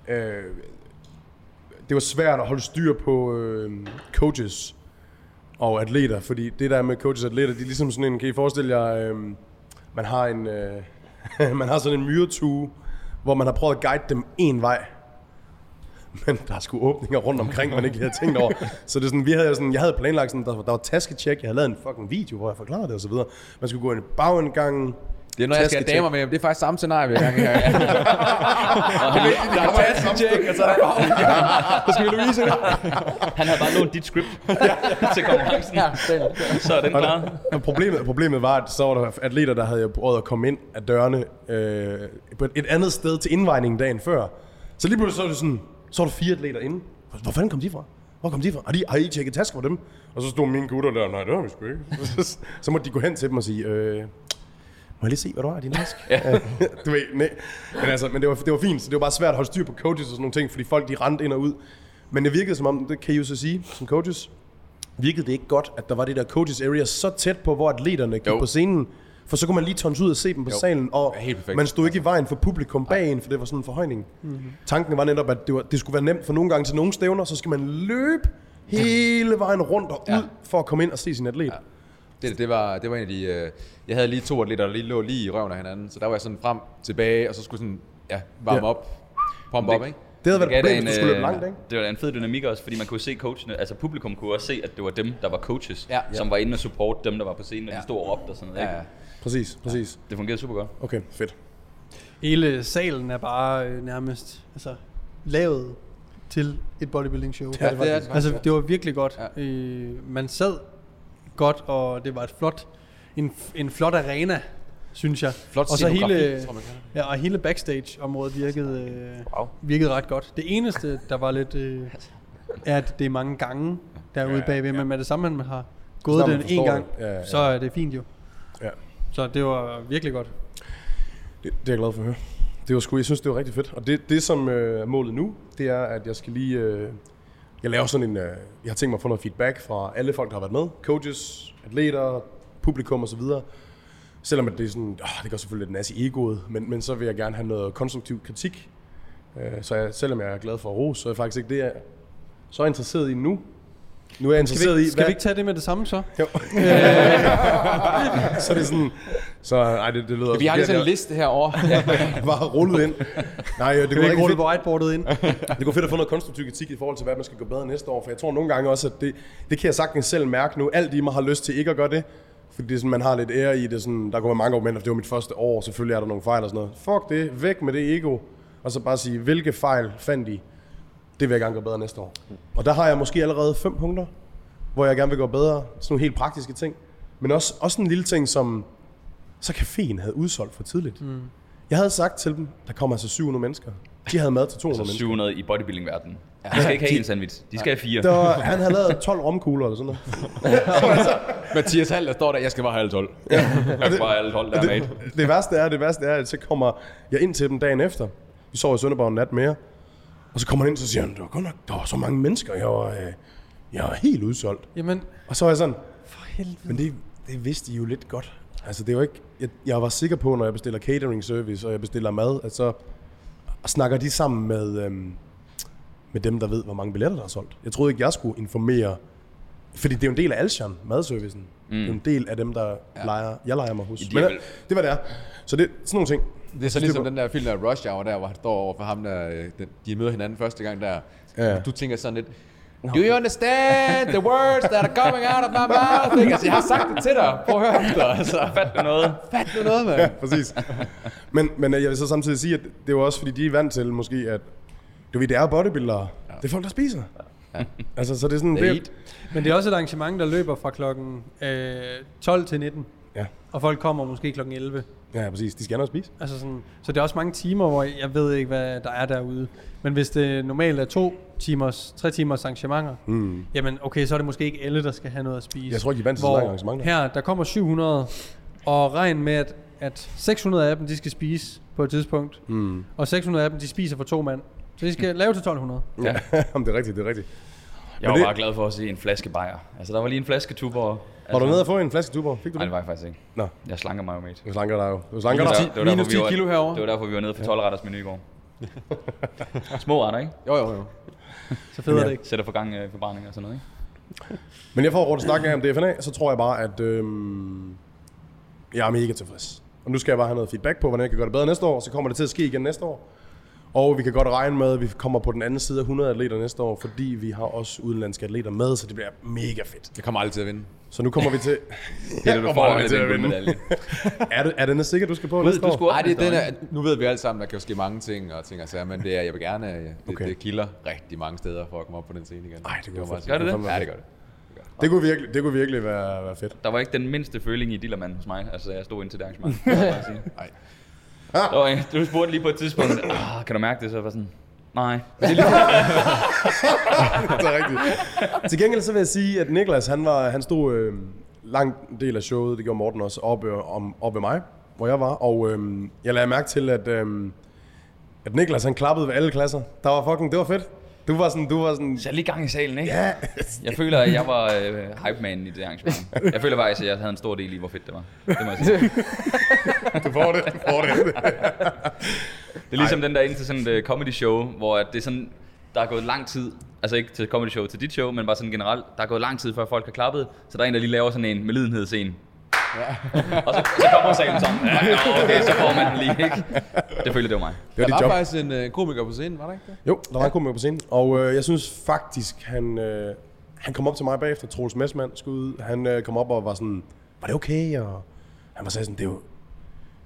øh, det var svært at holde styr på øh, coaches og atleter, fordi det der med coaches og atleter, de er ligesom sådan en, kan I forestille jer, øh, man har en, øh, man har sådan en myretue, hvor man har prøvet at guide dem en vej, men der er sgu åbninger rundt omkring, man ikke lige havde tænkt over. Så det er sådan, vi havde sådan, jeg havde planlagt sådan, der, der var tasketjek, jeg havde lavet en fucking video, hvor jeg forklarede det og så videre. Man skulle gå ind i bagindgangen. Det er, når jeg skal have damer med, det er faktisk samme scenarie, vi er gang i her. Der er tasketjek, og så er der. Så skal vi Louise. Han havde bare lånt dit script til konkurrencen. Ja. Så er den klar. Og problemet, problemet var, at så var der atleter, der havde prøvet at komme ind af dørene øh, på et, et andet sted til indvejningen dagen før. Så lige pludselig så var det sådan, så var der fire atleter inde. Hvor fanden kom de fra? Hvor kom de fra? Har, de, har I tjekket tasker for dem? Og så stod mine gutter der, nej, det har vi sgu ikke. Så, så måtte de gå hen til dem og sige, øh, må jeg lige se, hvad du har i din taske? du ved, nej. Men, altså, men det, var, det var fint, så det var bare svært at holde styr på coaches og sådan nogle ting, fordi folk de rendte ind og ud. Men det virkede som om, det kan I jo så sige, som coaches, virkede det ikke godt, at der var det der coaches area så tæt på, hvor atleterne gik Jo. på scenen. For så kunne man lige tonse ud og se dem på Jo. salen, og Ja, man stod ikke i vejen for publikum bag en, for det var sådan en forhøjning. Mm-hmm. Tanken var netop, at det, var, det skulle være nemt, for nogle gange til nogle stævner, så skal man løbe hele vejen rundt og ud, Ja. for at komme ind og se sin atlet. Ja. Det, det, var, det var en af de... Øh, jeg havde lige to atleter, der lige lå lige i røven af hinanden, så der var jeg sådan frem, tilbage, og så skulle sådan, ja, varme Ja. op, pump op, ikke? Det havde været et problem, hvis du skulle løbe øh, langt, ikke? Det var en fed dynamik også, fordi man kunne se coachene, altså publikum kunne også se, at det var dem, der var coaches, Ja. som var inde og support dem, der var på scenen, og Ja. de stod og råbte og sådan noget. Ja, Ikke? ja. Præcis, præcis. Det fungerede super godt. Okay, fedt. Hele salen er bare øh, nærmest altså, lavet til et bodybuilding show. Ja, det er det Altså, faktisk, det var virkelig godt. Ja. Ja. Øh, man sad godt, og det var et flot, en, en flot arena, synes jeg. Flot og så hele, ja, og hele backstage-området virkede, øh, Wow. virkede ret godt. Det eneste, der var lidt, øh, er, at det er mange gange derude Ja, ja, bagved, ja. men med det samme, man har gået den en gang, det. Ja, ja. så er det fint jo. Så det var virkelig godt. Det, det er jeg glad for at høre. Det var sgu, jeg synes, det var rigtig fedt. Og det, det som øh, er målet nu, det er, at jeg skal lige... Øh, jeg laver sådan en... Øh, jeg har tænkt mig at få noget feedback fra alle folk, der har været med. Coaches, atleter, publikum osv. Selvom at det er sådan... Øh, det går selvfølgelig lidt nas i egoet, men, men så vil jeg gerne have noget konstruktiv kritik Øh, så jeg, selvom jeg er glad for ros, så er jeg faktisk ikke det, jeg er så interesseret i nu. Nu er jeg Skal interesseret vi, i, skal vi ikke tage det med det samme så? Jo. så er det sådan... Så ej, det, det lyder Vi har lige sådan en liste herovre. Jeg bare rullet ind. Nej, det kunne er ikke rullet fedt. whiteboardet ind. Det kunne fedt at få noget konstruktiv kritik i forhold til, hvad man skal gå bedre næste år. For jeg tror nogle gange også, at det, det kan jeg sagtens selv mærke nu. Alt i mig har lyst til ikke at gøre det. Fordi det er sådan, man har lidt ære i det. Sådan, der går mange argumenter, det var mit første år. Selvfølgelig er der nogle fejl og sådan noget. Fuck det. Væk med det ego. Og så bare sige, hvilke fejl fandt I? Det vil jeg gerne gøre bedre næste år. Og der har jeg måske allerede fem punkter, hvor jeg gerne vil gå bedre. Sådan nogle helt praktiske ting. Men også, også en lille ting som, så caféen havde udsolgt for tidligt. Mm. Jeg havde sagt til dem, der kommer altså 700 mennesker. De havde mad til 200 Altså mennesker. 700 i bodybuilding-verdenen. De skal ikke have en sandwich. De skal have fire. Der var, han havde lavet 12 romkugler eller sådan noget. Mathias Hall, der står der, jeg skal bare have halv 12. Jeg kan bare alle hold der, mate. Det, det, værste er, det værste er, at så kommer jeg ind til dem dagen efter. Vi sov i Sønderborg en nat mere. Og så kommer han ind, så siger han, der var godt nok, der var så mange mennesker, jeg var, øh, jeg var helt udsolgt. Jamen, Og så var jeg sådan, for helvede. men det, det vidste I jo lidt godt. Altså det er jo ikke, jeg, jeg var sikker på, når jeg bestiller catering service, og jeg bestiller mad, at så snakker de sammen med, øhm, med dem, der ved, hvor mange billetter, der er solgt. Jeg troede ikke, jeg skulle informere, fordi det er jo en del af Alshon, madservicen. Mm. Det er en del af dem, der ja. leger, jeg leger mig hos. Men det var det er. Så det sådan nogle ting. Det er så ligesom den der film der Rush Hour der, hvor han står over for ham der, øh, den, de møder hinanden første gang der. Ja. Du tænker sådan lidt, Do you understand the words that are coming out of my mouth? Ikke? Altså, jeg har sagt det til dig. Prøv at høre efter. Altså, Fat du noget. fat nu noget, mand. Ja, præcis. men, men øh, jeg vil så samtidig sige, at det er jo også, fordi de er vant til måske, at du ved, det er bodybuildere. Ja. Det er folk, der spiser. Ja. Altså, så det er sådan... Det er. Men det er også et arrangement, der løber fra klokken øh, 12 til 19. Ja. Og folk kommer måske klokken 11. ja, præcis. De skal gerne spise. Altså sådan, så det er også mange timer, hvor jeg ved ikke, hvad der er derude. Men hvis det normalt er to timers, tre timers arrangementer, mm. jamen okay, så er det måske ikke alle, der skal have noget at spise. Jeg tror ikke, de vant til arrangementer. Her, der kommer 700, og regn med, at, at 600 af dem, de skal spise på et tidspunkt. Mm. Og 600 af dem, de spiser for to mand. Så de skal lave til 1200. Ja. Jamen, det er rigtigt, det er rigtigt. Jeg var det- bare glad for at se en flaske bajer. Altså, der var lige en flaske tuber. Var du nede og få en flaske tuber? Fik du Nej, det? det var jeg faktisk ikke. Nå, Jeg slanker mig jo, mate. du slanker dig jo. Du slanker Det var, dig. det var derfor, minus vi 10 var- kilo herovre. Det var derfor, vi var nede for 12 retters menu i går. Små retter, ikke? Jo, jo, jo. Så fedt Ja. det ikke. Sætter for gang øh, forbrænding og sådan noget, ikke? Men jeg får råd at snakke af om DFNA, så tror jeg bare, at øhm, jeg er mega tilfreds. Og nu skal jeg bare have noget feedback på, hvordan jeg kan gøre det bedre næste år. Så kommer det til at ske igen næste år. Og vi kan godt regne med, at vi kommer på den anden side af 100 atleter næste år, fordi vi har også udenlandske atleter med, så det bliver mega fedt. Jeg kommer aldrig til at vinde. Så nu kommer vi til... Peter, du får aldrig til at vinde. er, det, er den sikker, du skal på Ved, næste du år? skulle Ej, op det er den er, nu ved vi alle sammen, der kan jo ske mange ting og ting og sager, men det er, jeg vil gerne, det, Okay. det kilder rigtig mange steder for at komme op på den scene igen. Ej, det kunne var være bare fedt. Gør det det? Ja, det gør det. Det kunne virkelig, det kunne virkelig være, være fedt. Der var ikke den mindste føling i Dillermand hos mig. Altså, jeg stod ind til det arrangement. Nej. Der var en, du spurgte lige på et tidspunkt, ah, kan du mærke det? Så jeg var sådan, nej. det er rigtigt. Til gengæld så vil jeg sige, at Niklas, han, var, han stod øh, lang del af showet, det gjorde Morten også, oppe, om, oppe ved mig, hvor jeg var. Og øh, jeg lagde mærke til, at, øh, at Niklas, han klappede ved alle klasser. Der var fucking, det var fedt. Du var sådan, du var sådan, Så jeg lige gang i salen, ikke? ja, Jeg føler, at jeg var øh, hype man i det arrangement. Jeg føler faktisk, at jeg havde en stor del i, hvor fedt det var. Det må jeg sige. du får det, du får det. Det er ligesom den der ind til sådan et uh, comedy show, hvor at det er sådan, der er gået lang tid, altså ikke til comedy show, til dit show, men bare sådan generelt, der er gået lang tid, før folk har klappet, så der er en, der lige laver sådan en medlidenhedsscene. Ja. og så, så kommer salen sådan, ja, nå, okay, så får man den lige, ikke? Det føler det var mig. Det var Der var job. faktisk en øh, komiker på scenen, var der ikke det? Jo, der var en komiker på scenen, og øh, jeg synes faktisk, han, øh, han kom op til mig bagefter, Troels Messmann skulle ud, han øh, kom op og var sådan, var det okay? Og han var sådan, det er jo,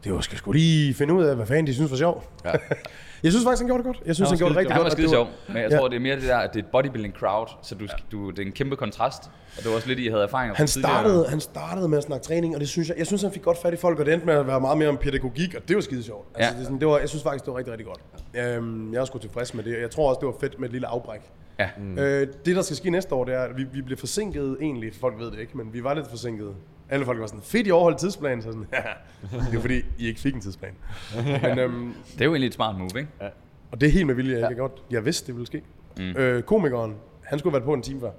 det jo, skal sgu lige finde ud af, hvad fanden de synes var sjovt. Ja. jeg synes faktisk, han gjorde det godt. Jeg synes, han, gjorde det rigtig Han godt. var og skide sjov, men jeg Ja. tror, det er mere det der, at det er et bodybuilding crowd, så du, du, det er en kæmpe kontrast. Og det var også lidt, I havde erfaringer Han tidligere. startede, han startede med at snakke træning, og det synes jeg, jeg synes, han fik godt fat i folk, og det endte med at være meget mere om pædagogik, og det var skide sjovt. Altså, Ja. det, sådan, det var, jeg synes faktisk, det var rigtig, rigtig godt. Øhm, jeg er sgu tilfreds med det, jeg tror også, det var fedt med et lille afbræk. Ja. Mm. Øh, det, der skal ske næste år, det er, at vi, vi bliver forsinket egentlig. Folk ved det ikke, men vi var lidt forsinket. Alle folk var sådan, fedt, I overholdt tidsplanen. Så sådan, det er fordi, I ikke fik en tidsplan. men, øhm, Det er jo egentlig et smart move, ikke? og det er helt med vilje, jeg kan godt. Jeg vidste, det ville ske. Mm. Øh, komikeren, han skulle have været på en time før.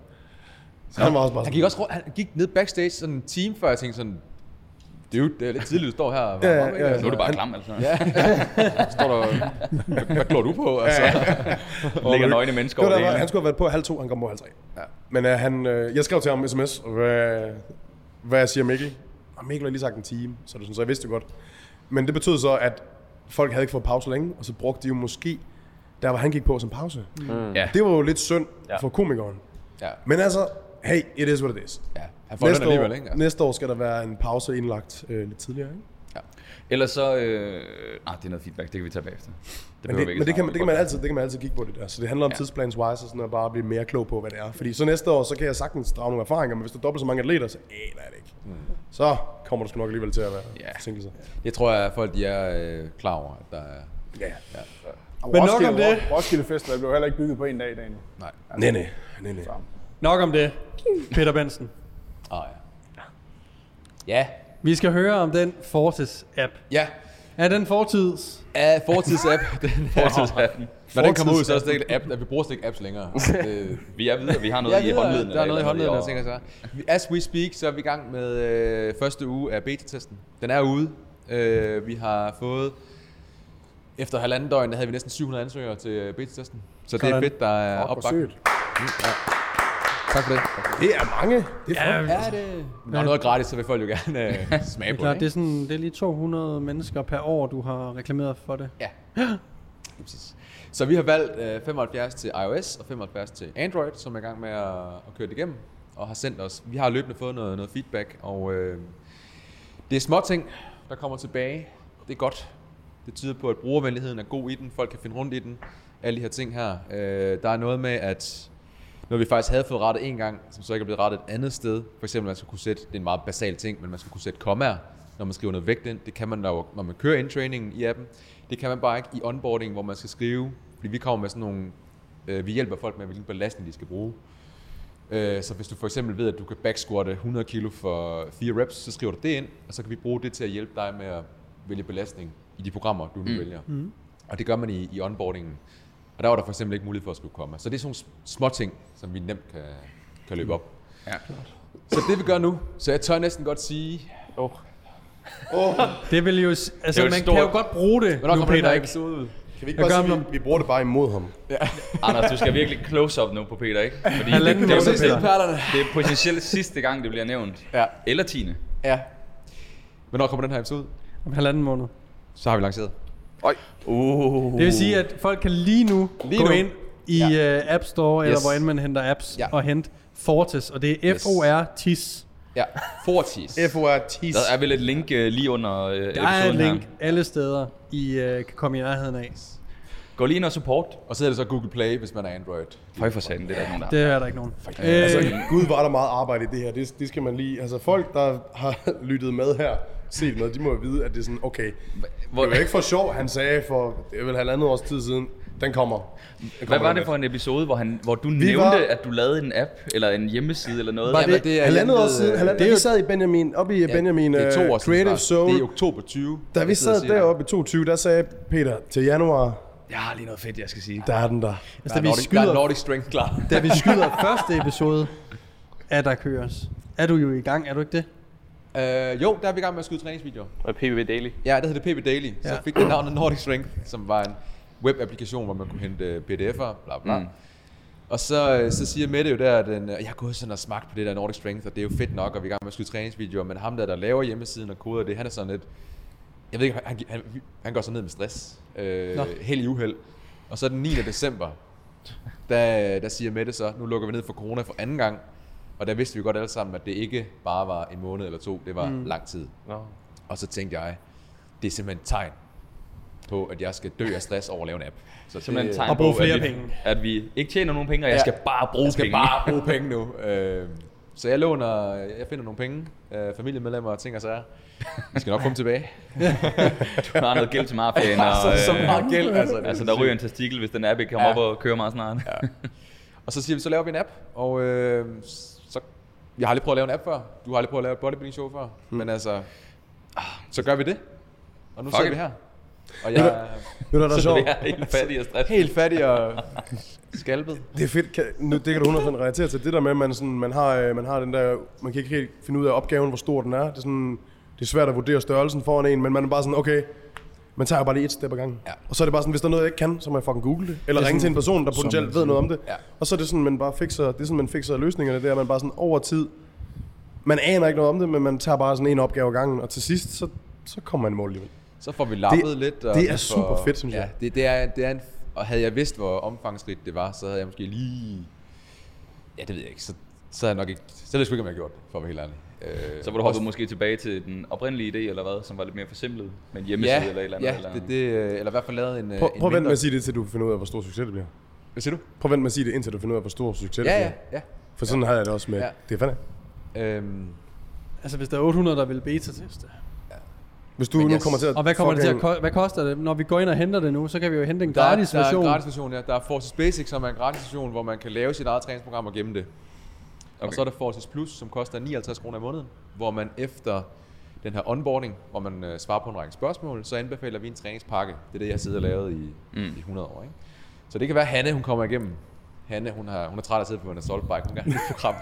Så han var også bare Han sådan, gik også han gik ned backstage sådan en time før, jeg tænkte sådan, dude, det er lidt tidligt, du står her. og Ja, varmer op, ja, ikke? ja. Nu er du bare klam, altså. Ja. står der, hvad, glor du på? Altså. Ligger nøgne mennesker Det over det der, hele. han skulle have været på halv to, han kom på halv tre. Ja. Men uh, han, uh, jeg skrev til ham sms, hvad, hvad siger Mikkel? Og Mikkel har lige sagt en time, så, det, sådan, så jeg vidste det godt. Men det betød så, at folk havde ikke fået pause længe, og så brugte de jo måske, der hvor han gik på som pause. Mm. Ja. Det var jo lidt synd Ja. for komikeren. Ja, Men altså, hey, it is what it is. ja. Han får Næste år, ikke? Altså. næste år skal der være en pause indlagt øh, lidt tidligere, ikke? Ellers så... Øh, nej, det er noget feedback, det kan vi tage bagefter. Det Men det, men det, kan, man, det, kan man altid, det kan man altid kigge på det der. Så det handler om ja. tidsplanswise og sådan noget, bare at blive mere klog på, hvad det er. Fordi så næste år, så kan jeg sagtens drage nogle erfaringer, men hvis der er dobbelt så mange atleter, så aner jeg det ikke. Mm. Så kommer der sgu nok alligevel til at være Ja. ja. forsinkelser. Jeg tror, at folk de er øh, klar over, at der er... Ja. Og Men nok Roskilde, om det. Roskilde Festival blev heller ikke bygget på en dag i dag nu. Nej. Nej, nej, nej, nej. Nok om det. Peter Benson. Ah, ja. Ja. Vi skal høre om den Fortis-app. Ja. Er den fortids? Af fortidsapp. den, Fortidsappen. når den kommer ud, så er det ikke app, at vi bruger slet ikke apps længere. Det, Vi er videre, vi har noget Ja, i håndleden. Der er noget i håndleden, jeg tænker så. As we speak, så er vi i gang med øh, første uge af beta-testen. Den er ude. Øh, vi har fået... Efter halvanden døgn, der havde vi næsten 700 ansøgere til øh, beta-testen. Så det er Sådan. fedt, der er opbakning. sygt. Tak for det. Det er mange. Det er Ja, Ja, det... Når noget er gratis, så vil folk jo gerne øh, smage på Klar, det. det, er sådan, det er lige 200 mennesker per år, du har reklameret for det. Ja. Præcis. Så vi har valgt øh, 75 til iOS og 75 til Android, som er i gang med at, at køre det igennem, og har sendt os. Vi har løbende fået noget, noget feedback, og øh, det er små ting, der kommer tilbage. Det er godt. Det tyder på, at brugervenligheden er god i den. Folk kan finde rundt i den. Alle de her ting her. Øh, der er noget med, at når vi faktisk havde fået rettet en gang, som så ikke er blevet rettet et andet sted. For eksempel, man skal kunne sætte, det er en meget basal ting, men man skal kunne sætte kommaer, når man skriver noget vægt ind. Det kan man, når, når man kører in-trainingen i appen. Det kan man bare ikke i onboarding, hvor man skal skrive, fordi vi kommer med sådan nogle, øh, vi hjælper folk med, hvilken belastning de skal bruge. Øh, så hvis du for eksempel ved, at du kan backsquatte 100 kilo for 4 reps, så skriver du det ind, og så kan vi bruge det til at hjælpe dig med at vælge belastning i de programmer, du nu mm. vælger. Mm. Og det gør man i, i onboardingen. Og der var der for eksempel ikke mulighed for at skrive komma. Så det er sådan nogle små ting, som vi nemt kan, kan løbe op. Ja. Så det vi gør nu, så jeg tør næsten godt sige, Det vil jo... Altså, jo et man stort- kan jo godt bruge det, hvornår nu kommer den Peter her ikke. episode ud? Kan vi ikke Jeg bare sige, vi, vi bruger det bare imod ham? Anders, du skal virkelig close up nu på Peter, ikke? Fordi det, det, det, det, Peter. Perlerne. det er potentielt sidste gang, det bliver nævnt. Ja. Eller tiende. Ja. Hvornår kommer den her episode? Om halvanden måned. Så har vi lanceret. Uh. Det vil sige, at folk kan lige nu Lige gå nu. ind i ja. uh, App Store, eller Yes. hvor end man henter apps, Ja. og hente Fortis, og det er. F-O-R-TIS. Ja, Fortis. F-O-R-T-S. Der er vel et link uh, lige under uh, Der er et link her. alle steder, I uh, kan komme i nærheden af. Gå lige ind og support. Og så er det så Google Play, hvis man er Android. Føj for satan, det er der ikke nogen, der Det er der ikke nogen. Altså, Øh, Gud var der meget arbejde i det her. Det, det skal man lige... Altså, folk, der har lyttet med her, set med, de må jo vide, at det er sådan, okay, Hvor, det var ikke for sjov, han sagde for, det er vel halvandet års tid siden, den kommer. Den hvad kommer var den det for en episode, hvor, han, hvor du Vi nævnte, var- at du lavede en app, eller en hjemmeside, eller noget? Var det, det er halvandet år siden? øh, Halvandet, det er vi jo- sad i Benjamin, oppe i Benjamin det er to år siden Creative. Zone. Det er oktober 20. Da vi sad deroppe i 22, der sagde Peter, til januar, Jeg har lige noget fedt, jeg skal sige. der er den der. Der altså, da, er, vi Nordic, der er skyder, Nordic Strength klar. da vi skyder første episode af Der Køres, er du jo i gang, er du ikke det? Uh, jo, der er vi i gang med at skyde træningsvideoer. Og PVV Daily. Ja, det hedder PB Daily. Så Ja. fik det navnet Nordic Strength, som var en webapplikation, hvor man kunne hente øh, pdf'er, bla bla. Mm. Og så, øh, så siger Mette jo der, at den, jeg har gået sådan og smagt på det der Nordic Strength, og det er jo fedt nok, og vi er i gang med at skyde træningsvideoer, men ham der, der laver hjemmesiden og koder det, han er sådan lidt, jeg ved ikke, han, han, han går så ned med stress, øh, Nå. held i uheld. Og så den 9. december, der, der siger Mette så, nu lukker vi ned for corona for anden gang, og der vidste vi godt alle sammen, at det ikke bare var en måned eller to, det var mm. lang tid. Nå. Og så tænkte jeg, det er simpelthen et tegn på, at jeg skal dø af stress over at lave en app. Så Simpelthen et det, tegn Og bruge på, flere at vi, penge. at vi ikke tjener nogen penge, og jeg Ja. skal bare bruge jeg skal penge. bare bruge penge nu. Øh, så jeg låner, jeg finder nogle penge, øh, familiemedlemmer og ting og sager. Vi skal nok komme tilbage. Du har noget gæld til mafiaen, og, så, så øh, meget gæld. Altså, er altså, der ryger en testikel, hvis den app ikke kommer Ja. op og kører meget snart. Ja. Og så siger vi, så laver vi en app, og øh, jeg har aldrig prøvet at lave en app før. Du har aldrig prøvet at lave et bodybuilding show før. Mm. Men altså, så gør vi det. Og nu Fuck sidder it. vi her. Og jeg er Nu er der, er Så sjovt. er helt fattig og stress. helt fattig og skalpet. Det er fedt, kan, nu, det kan du 100% relatere til. Det der med, at man, sådan, man, har, øh, man har den der, man kan ikke helt finde ud af opgaven, hvor stor den er. Det er sådan, det er svært at vurdere størrelsen foran en, men man er bare sådan, okay, man tager jo bare lige et step ad gangen. Ja. Og så er det bare sådan, hvis der er noget, jeg ikke kan, så må jeg fucking google det. Eller Det ringe til sådan- en person, der potentielt ved noget om det. Ja. Og så er det sådan, man bare fikser, det er sådan, man fikser løsningerne der, man bare sådan over tid. Man aner ikke noget om det, men man tager bare sådan en opgave ad gangen, og til sidst, så, så kommer man i mål alligevel. Så får vi lappet Det- lidt. Og det er super fedt, synes ja, jeg. Det, det, er, det er en, og havde jeg vidst, hvor omfangsrigt det var, så havde jeg måske lige... Ja, det ved jeg ikke. Så, så havde jeg nok ikke... Så ved jeg sgu ikke, om jeg gjort det, for at være helt ærlig. Øh, Så var du hoppet måske tilbage til den oprindelige idé, eller hvad, som var lidt mere forsimplet med en hjemmeside ja, eller et eller andet? ja, eller... det, det, øh, eller i hvert fald lavet en... øh, Prøv, en prøv at vente med at sige det, til du finder ud af, hvor stor succes det bliver. Hvad siger du? Prøv at vente med at sige det, indtil du finder ud af, hvor stor succes det Ja, bliver. ja, ja. For sådan havde jeg det også med, Ja. ja. det er fandme. Øhm, Altså, hvis der er 800, der vil beta-teste. Hvis du Men nu kommer til at... Og hvad kommer det til at? Hvad koster det? Når vi går ind og henter det nu, så kan vi jo hente en der, er, gratis der er version. en gratis version, ja. Der er Forces Basic, som er en gratis version, hvor man kan lave sit eget træningsprogram og gemme det. Okay. Og så er der Forces Plus, som koster 59 kroner i måneden, hvor man efter den her onboarding, hvor man øh, svarer på en række spørgsmål, så anbefaler vi en træningspakke. Det er det, jeg sidder og lavet i, mm. i 100 år. Ikke? Så det kan være, Hanne, hun kommer igennem. Hanne, hun, har, hun er træt af at sidde på en assault bike. Hun et program.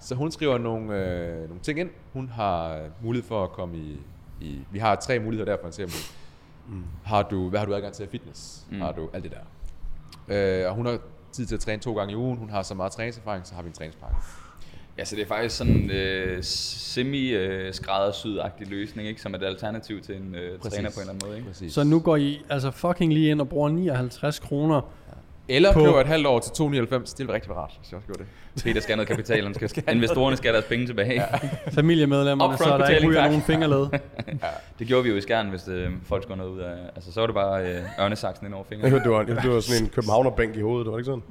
så hun skriver nogle, øh, nogle ting ind. Hun har mulighed for at komme i, i... Vi har tre muligheder der, for eksempel. Mm. Har du, hvad har du adgang til af fitness? Mm. Har du alt det der? Øh, og hun har tid til at træne to gange i ugen. Hun har så meget træningserfaring, så har vi en træningspakke. Ja, så det er faktisk sådan en øh, semi-skræddersyet-agtig løsning, ikke? som et alternativ til en øh, Præcis. træner på en eller anden måde. Ikke? Præcis. Så nu går I altså fucking lige ind og bruger 59 kroner. Eller på- køber et halvt år til 299. Det vil rigtig rart, hvis jeg også gjorde det. Peter skal have noget kapital, han skal, investorerne skal have deres penge tilbage. Ja. Familiemedlemmerne, så der ikke ryger tak. nogen fingerled. Det gjorde vi jo i skærn, hvis øh, folk skulle noget ud af... Altså, så var det bare øh, ørnesaksen ind over Jeg fingrene. det var, det var sådan en københavnerbænk i hovedet, var det ikke sådan?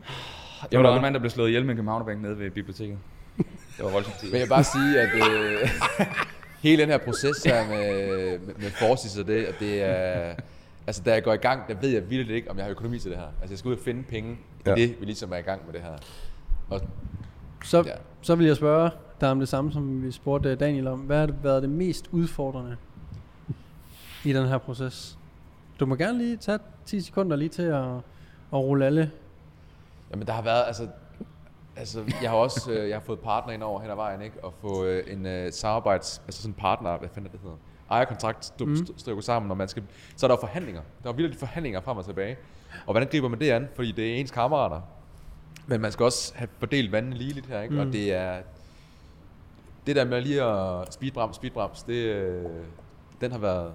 Jeg var der var en mand, der blev slået ihjel med en københavnerbænk nede ved biblioteket. Det var voldsomt. Men jeg vil bare sige, at øh, hele den her proces her med, med, med Forsis og det, at det er... Altså, da jeg går i gang, der ved jeg virkelig ikke, om jeg har økonomi til det her. Altså, jeg skal ud og finde penge i Ja. det, vi ligesom er i gang med det her. Og Så, Ja. så vil jeg spørge dig om det samme, som vi spurgte Daniel om. Hvad har det været det mest udfordrende i den her proces? Du må gerne lige tage 10 sekunder lige til at, at rulle alle. Jamen, der har været, altså, altså jeg har også øh, jeg har fået partner ind over hen ad vejen, ikke? Og få øh, en øh, samarbejds, altså sådan en partner, hvad fanden er det hedder? Ejerkontrakt mm. stykker sammen, når man skal, så er der jo forhandlinger. Der er virkelig forhandlinger frem og tilbage. Og hvordan griber man det an? Fordi det er ens kammerater. Men man skal også have fordelt vandene ligeligt her, ikke? Mm. Og det er, det der med lige at speedbrems, speedbrems, det, øh, den har været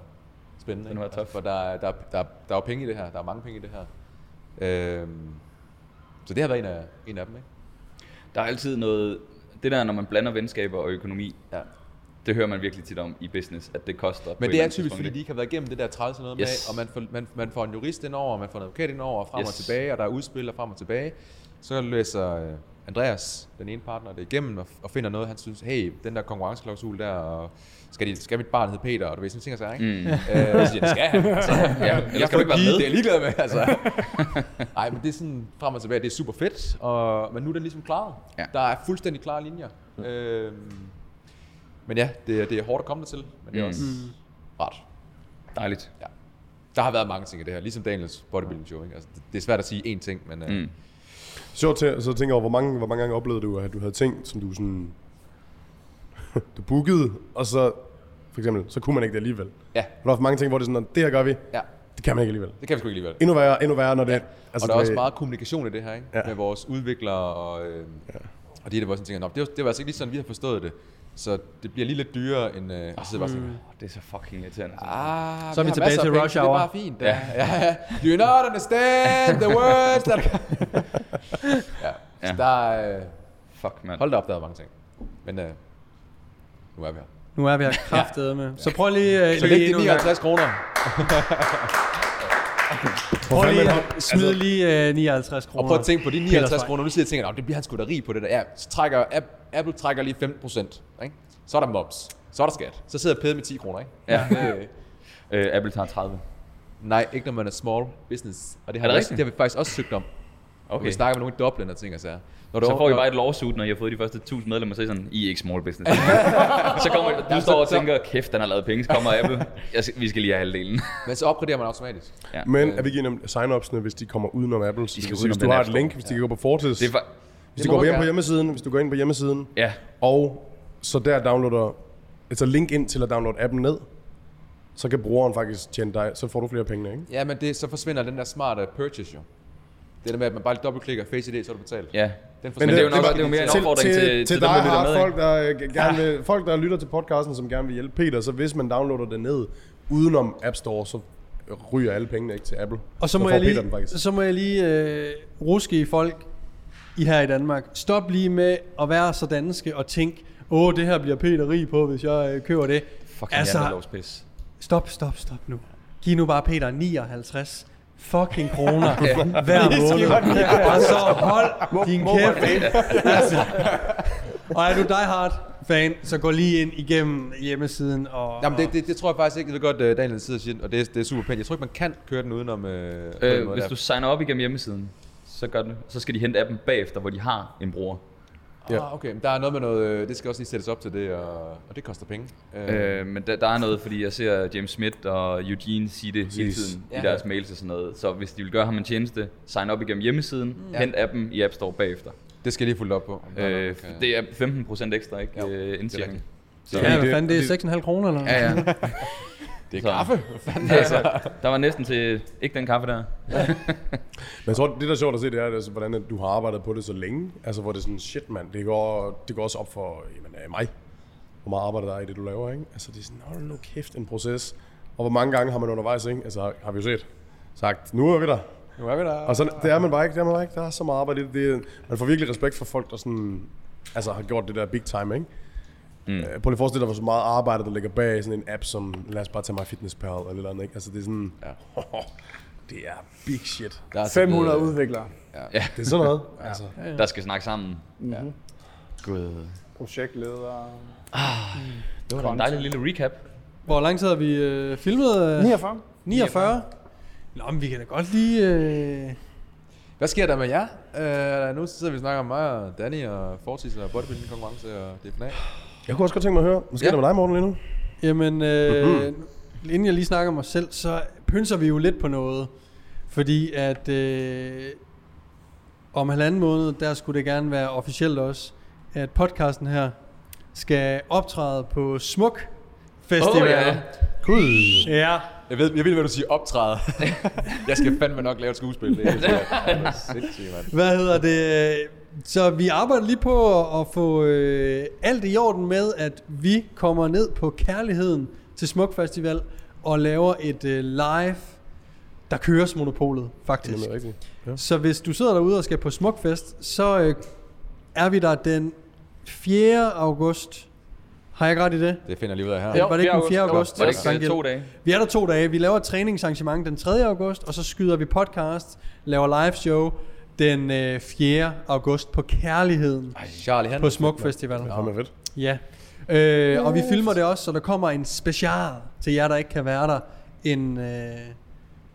spændende. Den har været tough. For der, er- der, er- der, er- der er jo penge i det her, der er mange penge i det her. Øhm, så det har været en af, en af dem, ikke? Der er altid noget... Det der, når man blander venskaber og økonomi, Ja. det hører man virkelig tit om i business, at det koster. Men det er typisk, tidspunkt, fordi de ikke? har været igennem det der træls og noget Yes. med, og man får, man, man får en jurist ind over, og man får en advokat ind over, og frem yes. og tilbage, og der er udspil og frem og tilbage. Så læser øh, Andreas, den ene partner, det igennem, og, og finder noget, han synes, hey, den der konkurrenceklausul der, og skal, de, skal mit barn hedde Peter, og du ved, sådan ting og sager, ikke? Mm. Øh, så siger jeg, det skal han. Altså, ja, ellers kan du ikke være med. Det er jeg ligeglad med, altså. Nej, men det er sådan frem og tilbage, det er super fedt, og, men nu er den ligesom klaret. Ja. Der er fuldstændig klare linjer. Øhm, men ja, det, er- det er hårdt at komme der til, men det er Mm. også rart. Dejligt. Ja. Der har været mange ting i det her, ligesom Daniels bodybuilding show. Ikke? Altså, det, det er svært at sige én ting, men mm. Mm. Sjovt til, så tænker jeg over, hvor mange, hvor mange gange oplevede du, at du havde ting, som du sådan... du bookede, og så for eksempel, så kunne man ikke det alligevel. ja, Der var for mange ting, hvor det er sådan, det her gør vi, ja, det kan man ikke alligevel. det kan vi sgu ikke alligevel. Endnu værre, endnu værre, når det... Altså, og der er du også meget kommunikation i det her, ikke? Ja. Ja. Med vores udviklere og, øh, ja. og de der, hvor sådan tænker, "Nå, det var, det var altså ikke lige sådan, vi har forstået det. Så det bliver lige lidt dyrere end... Øh, og så sidder jeg bare sådan, Oh, det er så fucking irriterende. ah, Så er vi tilbage til rush så Det er hour. bare fint. Ja. Ja. ja. Do you not understand the words that... ja. Så Ja. der er... Øh, Fuck, mand. hold da op, der er mange ting. Men øh, nu er vi her. Nu er vi her kraftedet med. Så prøv lige, uh, Så lige læg de endnu en gang. 59 kroner. Prøv lige at smide lige uh, 59 kroner. Og prøv at tænke på de Peters 59 vej. kroner. Nu sidder jeg og tænker, "Nå, det bliver han sgu da rig på det der. Ja, så trækker App- Apple trækker lige 15 procent. Ikke? Så er der moms. Så er der skat. Så sidder Pede med 10 kroner. Ikke? Ja. Det, Øh, Apple tager 30. nej, ikke når man er small business. Og det har, Er det rigtigt? det har vi faktisk også søgt om. Okay. Okay. Vi snakker med nogle i Dublin og ting og sager. Når du Så får I bare et lawsuit, når I har fået de første 1000 medlemmer, så er I sådan, I er ikke small business. så kommer du Ja, står og tænker, kæft, den har lavet penge, så kommer Apple. Jeg vi skal lige have halvdelen. Men så opgraderer man automatisk. Ja. Men er vi ikke enige om sign-upsene, hvis de kommer udenom Apple? Så skal hvis, hvis du har et link, hvis de kan gå på Fortis, Det er hvis de må går du ind på hjemmesiden, hvis du går ind på hjemmesiden, ja, og så der downloader altså link ind til at downloade appen ned, så kan brugeren faktisk tjene dig, så får du flere penge, ikke? Ja, men det, så forsvinder den der smarte purchase jo. Det der med, at man bare dobbeltklikker Face ID, så er du betalt. Ja. Den Men forsvinder. det er jo nok var- det er jo mere en til, opfordring til, til, til, til dig dem, der lytter har med. folk, ikke? der, gerne vil, folk, der lytter til podcasten, som gerne vil hjælpe Peter, så hvis man downloader det ned udenom App Store, så ryger alle pengene ikke til Apple. Og så må, jeg lige, så må jeg lige øh, ruske i folk i her i Danmark. Stop lige med at være så danske og tænke, åh, det her bliver Peter rig på, hvis jeg øh, køber det. Fucking Altså-. Stop, stop, stop nu. Giv nu bare Peter 59 fucking kroner hver måned. Og så hold din kæft. Altså. Og er du die hard fan, så gå lige ind igennem hjemmesiden og... Jamen, det, det, det, tror jeg faktisk ikke. Jeg ved godt, uh, Daniel sidder og siger, og det, er- det er super pænt. Jeg tror ikke, man kan køre den udenom... Uh, Øh, hvis du signer op igennem hjemmesiden, så, gør det. så skal de hente appen bagefter, hvor de har en bruger. Ah, okay, men der er noget med noget... øh, Det skal også lige sættes op til det, og, og det koster penge. Uh, Øh, men der, der er noget, fordi jeg ser James Smith og Eugene sige det hele Præcis. tiden Ja. i deres mails og sådan noget. Så hvis de vil gøre ham en tjeneste, sign op igennem hjemmesiden, mm. hent appen i App Store bagefter. det skal jeg lige fuldt op på. Øh, man kan- det er 15% ekstra, ikke? Jo, Øh, det er indtjening. rigtigt. Så, Ja, hvad det- fanden, det er det- 6,5 kroner eller ja, ja. Det er Så- kaffe. Fanden? altså, der var næsten til ikke den kaffe der. Men jeg tror, det der er sjovt at se, det er, altså, hvordan at du har arbejdet på det så længe. Altså, hvor det er sådan, shit mand, det går, det går også op for jamen, øh, mig. Hvor meget arbejde der er i det, du laver, ikke? Altså, det er sådan, hold nu kæft, en proces. Og hvor mange gange har man undervejs, ikke? Altså, har, har vi jo set, sagt, nu er vi der. Nu er vi der. Og så, det er man bare ikke, det er man bare ikke. Der er så meget arbejde i det. det er, man får virkelig respekt for folk, der sådan, altså, har gjort det der big time, ikke? Mm. Øh, prøv lige at forestille dig, hvor så meget arbejde, der ligger bag sådan en app, som lad os bare tage mig FitnessPal eller et eller andet, ikke? Altså, det er sådan, Ja. det er big shit. Der er altså 500 blevet- udviklere, Det er sådan noget. Altså, Der skal snakke sammen. Mhm. Gud. projektledere. Det var da en dejlig lille recap. Hvor lang tid har vi øh, filmet? Øh, 49. 49? Nå, men vi kan da godt lige... Øh... Hvad sker der med jer? Uh, nu sidder vi og snakker om mig og Danny og Fortis og bodybuilding konkurrence og DFNA. Jeg kunne også godt tænke mig at høre, hvad sker Ja. der med dig, Morten, lige nu? Jamen, øh, inden jeg lige snakker om mig selv, så pynser vi jo lidt på noget. Fordi at øh, om halvanden måned, der skulle det gerne være officielt også, at podcasten her skal optræde på Smuk Festival. Åh, ja. Gud. ja. Jeg ved, jeg ved, hvad du siger, optræde. jeg skal fandme nok lave et skuespil. Det er helt sikkert. Sindssygt, mand. Hvad hedder det? Så vi arbejder lige på at, at få øh, alt i orden med, at vi kommer ned på kærligheden til Smuk Festival og laver et øh, live, der køres monopolet, Det faktisk. er rigtigt. Ja. Så hvis du sidder derude og skal på Smukfest, så øh, er vi der den 4. august. Har jeg ikke ret i det? Det finder jeg lige ud af her. Jo, var det ikke den 4. Jo, august? Var det ikke to dage? Vi er der to dage. Vi laver et træningsarrangement den 3. august, og så skyder vi podcast, laver live show den øh, 4. august på Kærligheden Charlie, han på Smuk Festival. Det er fedt. Ja. Øh, og vi filmer det også, så der kommer en special til jer, der ikke kan være der. En øh,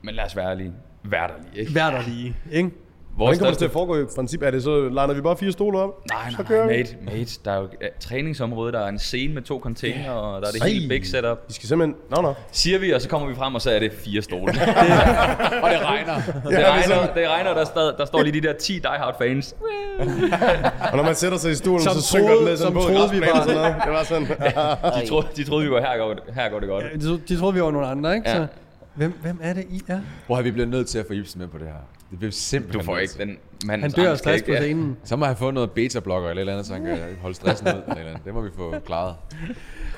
Men lad os være ærlige. Vær der lige, ikke? vær der lige, ikke? Hvordan kommer det til at foregå i princip? Er det så, liner vi bare fire stole op? Nej, nej, nej, mate, mate. Der er jo et træningsområde, der er en scene med to container, og der er det Ej. hele big setup. Vi skal simpelthen... Nå, nå. Siger vi, og så kommer vi frem, og så er det fire stole. Og det regner. det, regner, det regner, der, stad, der står lige de der 10 diehard fans. Og når man sætter sig i stolen, Som så synker den ned sådan som på troede vi og sådan noget. Det var sådan... De troede, de troede vi var her går, det, her går det godt. De, tro- de troede, vi var nogle andre, ikke? Ja. Så, hvem, hvem er det, I er? Hvor har vi blevet nødt til at få Ibsen med på det her? Det bliver simpelthen Du får ikke den mand. Han dør af stress på scenen. Så må jeg få noget beta-blokker eller et eller andet, så han kan holde stressen ud. Eller et eller andet. Det må vi få klaret.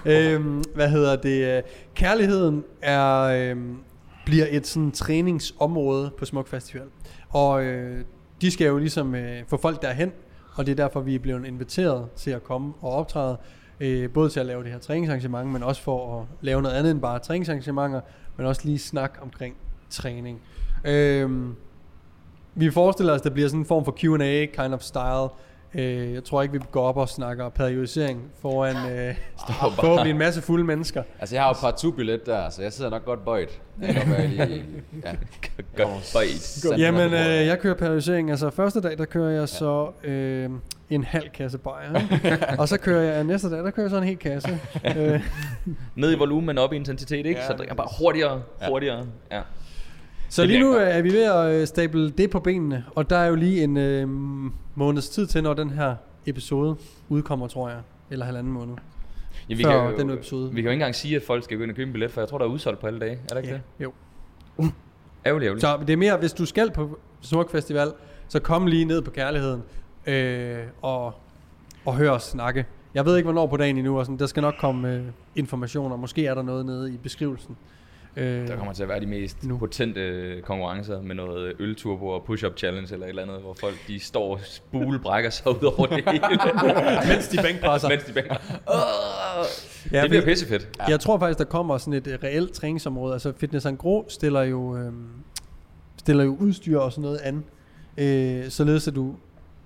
øhm, hvad hedder det? Kærligheden er, øhm, bliver et sådan træningsområde på Smuk Festival. Og øh, de skal jo ligesom øh, få folk derhen, og det er derfor, vi er blevet inviteret til at komme og optræde. Øh, både til at lave det her træningsarrangement, men også for at lave noget andet end bare træningsarrangementer, men også lige snak omkring træning. Øh, vi forestiller os, at det bliver sådan en form for Q&A kind of style. Øh, jeg tror ikke, vi går op og snakker periodisering foran øh, forhåbentlig en masse fulde mennesker. Altså, jeg har jo par to billet der, så jeg sidder nok godt bøjt. Kan jeg lige... Ja. Godt bøjt. Jamen, øh, jeg kører periodisering. Altså, første dag, der kører jeg så øh, en halv kasse bajer. ikke? og så kører jeg næste dag, der kører jeg så en hel kasse. Ned i volumen, op i intensitet, ikke? Ja, Så drikker bare hurtigere, hurtigere. Ja. Så Det lige nu er vi ved at øh, stable det på benene. Og der er jo lige en øh, måneds tid til, når den her episode udkommer, tror jeg. Eller halvanden måned. Ja, vi, kan jo, den episode. vi kan jo ikke engang sige, at folk skal gå ind og købe en billet, for jeg tror, der er udsolgt på alle dage. Er der ikke Ja, det? jo. Ærgerligt, ærgerligt. Så det er mere, hvis du skal på Smuk Festival, så kom lige ned på kærligheden øh, og, og hør os snakke. Jeg ved ikke, hvornår på dagen endnu, og sådan, der skal nok komme øh, informationer. Måske er der noget nede i beskrivelsen. Øh, Der kommer til at være de mest Nu. potente konkurrencer med noget ølturbo og push-up challenge eller et eller andet, hvor folk de står og spule brækker sig ud over det hele. mens de bænkpresser. mens de bænker. Ja, det bliver pissefedt. Ja. Jeg tror faktisk, der kommer sådan et reelt træningsområde. Altså Fitness Gro stiller jo, øh, stiller jo udstyr og sådan noget an. Øh, således at du,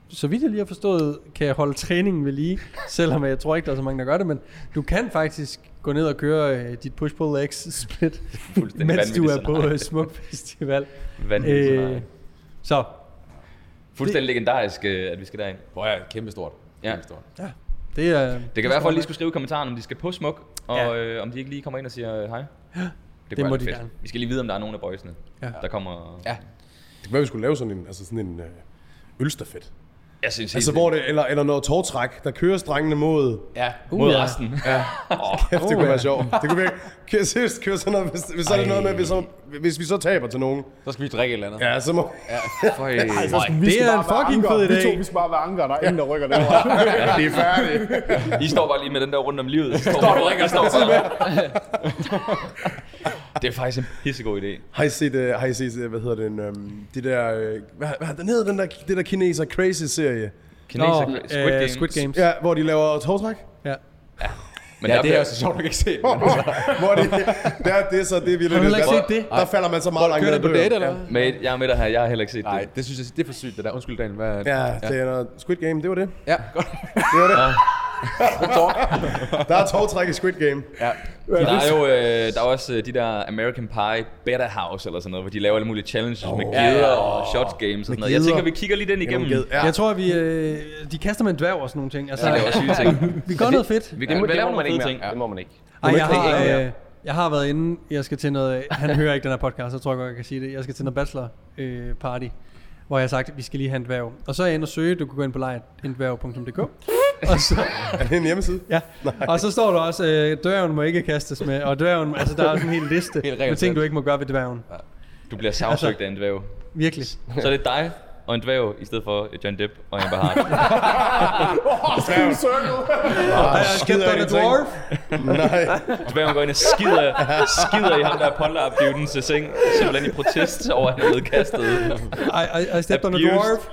så vidt jeg lige har forstået, kan holde træningen ved lige. selvom jeg tror ikke, der er så mange, der gør det. Men du kan faktisk gå ned og køre øh, dit push-pull-legs split, Fuldstændig mens du er på øh, Smuk Festival. Vanvittigt Øh, så Fuldstændig legendarisk, øh, at vi skal derind. Hvor er kæmpe stort. Ja. Kæmpe stort. det er... Det kan være, at folk lige skulle skrive i kommentaren, om de skal på smuk, og Ja. øh, om de ikke lige kommer ind og siger øh, hej. Det, Det kunne må de fedt. gerne. Vi skal lige vide, om der er nogen af boysene, Ja. der kommer... Ja. Det kan være, vi skulle lave sådan en, altså sådan en øh, ølstafet. Jeg synes Altså, hvor det, eller, eller noget tårtræk, der kører strengene mod... Ja. mod ja. resten. Kæft, det kunne være sjovt. Det kunne. Kan jeg seriøst køre sådan noget, hvis, hvis så er det noget med, hvis, så, hvis vi så taber til nogen, Så skal vi drikke et eller andet. ja, så må... Føj. Ej, så skal vi det skal er bare en være fucking fed Vi idé. to, vi skal bare være anker, der er ingen, der rykker derovre. Det er færdigt. I står bare lige med den der rundt om livet. Så står bare og drikker står Det er faktisk en pissegod idé. Har I set, uh, har I set uh, hvad hedder den, um, de der, uh, hvad, hvad den hedder, den der, det der kineser crazy-serie? Kineser, Nå, Squid øh, Games. Squid Games. Ja, hvor de laver tårtræk? Ja. Men Ja, der det er også sjovt, du kan ikke se. hvor det, det, er, det er så det er virkelig Har du ikke der, set det? Der falder man så meget langt Kører ned den på date, eller hvad? Med, jeg er med dig her, jeg har heller ikke set Nej, det. det synes jeg, det er for sygt, det der. Undskyld, Daniel. Hvad? Ja, det er noget Squid Game, det var det. Ja, godt. Det var det. Der er tårtræk i Squid Game. Ja. Der er jo øh, der er også øh, de der American Pie Better House eller sådan noget, hvor de laver alle mulige challenges med geder og shot games og sådan noget. Jeg tænker, vi kigger lige den igennem. Ja. Jeg tror, vi, øh, de kaster med en dværg og sådan nogle ting. Altså, Ja, det er også syge ting. vi gør noget fedt. Vi Det kan ja, det lave må man nogle ikke fede mere. ting. Det må man ikke. Ej, jeg, har, øh, jeg har været inde, jeg skal til noget, han hører ikke den her podcast, så tror jeg godt, jeg kan sige det. Jeg skal til noget bachelor øh, party, hvor jeg har sagt, at vi skal lige have en dværg. Og så er jeg inde og søge, du kan gå ind på lejendværg.dk. og så, Er det en hjemmeside? ja. og så står der også, øh, dværgen må ikke kastes med, og dværgen, altså der er sådan en hel liste Helt med ting, du ikke må gøre ved dværgen. Du bliver sagsøgt af en dværg. Virkelig. Så er det dig og en dværg, i stedet for John Depp og Amber Hart. Har jeg dig en ingenting. dwarf? Nej. Dværgen går ind og skider, skider i ham der polterabdivden til seng, simpelthen i protest over, at han er blevet kastet. I, I, I stepped on a dwarf.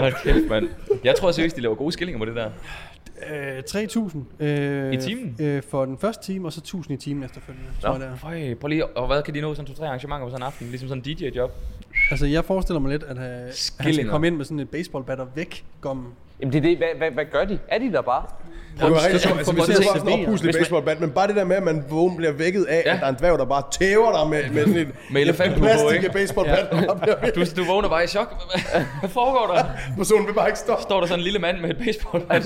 Hold kæft, mand. Jeg tror seriøst, de laver gode skillinger på det der. Øh, 3.000. Øh, I timen? Øh, for den første time, og så 1.000 i timen efterfølgende, tror jeg det er. Føj, prøv lige, og hvad kan de nå sådan to-tre arrangementer på sådan en aften? Ligesom sådan en DJ-job. Altså, jeg forestiller mig lidt, at, uh, at han skal komme ind med sådan et baseballbat og væk gommen. Jamen det er det. Hvad, hvad, hvad gør de? Er de der bare? Det var rigtig sjovt. Altså, sådan en servere. oppuslig baseballbat, men bare det der med, at man vågen bliver vækket af, Ja. at der er en dværg, der bare tæver dig med, med sådan en Med elefanthue på, plastik baseballbat. Ja. Du, du vågner bare i chok. Hvad foregår der? Personen vil bare ikke stoppe. Står der sådan en lille mand med et baseballbat?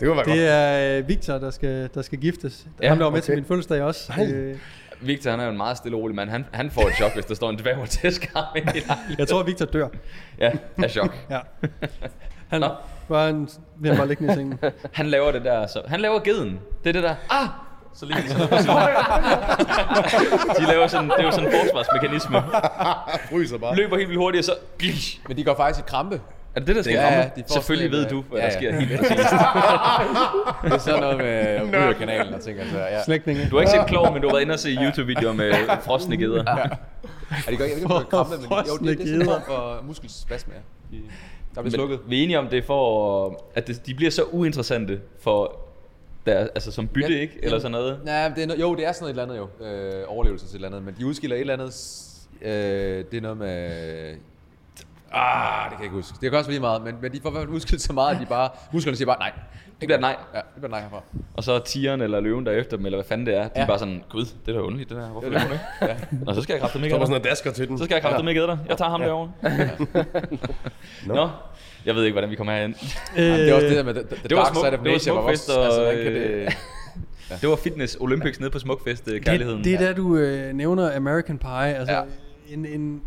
Det kunne være godt. Det er øh, Victor, der skal, der skal giftes. Ja, Ja, han var med okay. til min fødselsdag også. Nej. Øh, Victor, han er jo en meget stille og rolig mand. Han, han får et chok, hvis der står en dværg og tæsker ham i jeg tror, at Victor dør. Ja, af chok. Ja. Han Nå. Var en, vil bare ligge i sengen. Han laver det der, så han laver geden. Det er det der, ah! Så lige så, De laver sådan, det er jo sådan en forsvarsmekanisme. Fryser bare. Løber helt vildt hurtigt, og så... Men de går faktisk i krampe. Er det det, der skal Ja, ja, de Selvfølgelig sådan ved en, du, øh, hvad ja, der ja. sker helt præcist. Det er sådan noget med Rygerkanalen og ting. Altså, ja. Slægtninge. Du har ikke set Klog, men du har været inde og se YouTube-videoer med frosne geder. Ja, de går ikke, ikke på krampe, men de, jo, det, det er sådan for muskelspasme. ja. De, der bliver slukket. vi er enige om, det er for, at det, de bliver så uinteressante for der, altså som bytte, Ja, ikke? Eller sådan noget. Nej, det er jo, det er sådan noget et eller andet jo. Øh, overlevelse til et eller andet. Men de udskiller et eller andet... Øh, det er noget med... Ah, det kan jeg ikke huske. Det kan også være lige meget, men, men de får i hvert fald udskilt så meget, at de bare... Musklerne siger bare nej. Det bliver et nej. Ja, det bliver nej herfra. Og så tigeren eller løven der efter dem, eller hvad fanden det er, de er Ja. bare sådan, gud, det er da underligt det der. Hvorfor er løber du ikke? Ja. Nå, så skal jeg kræfte mig Der var ikke sådan noget dasker til den. Så skal jeg kræfte mig ikke dig. Jeg tager ham derovre. Nå. Jeg ved ikke, hvordan vi kommer herhen. Det er også det der med the, the det var dark smuk- side of det var altså, og, hvordan kan det... Det var Fitness Olympics nede på Smukfest, øh, kærligheden. Det, det er der, du øh, nævner American Pie. Altså, Ja. ja. en, en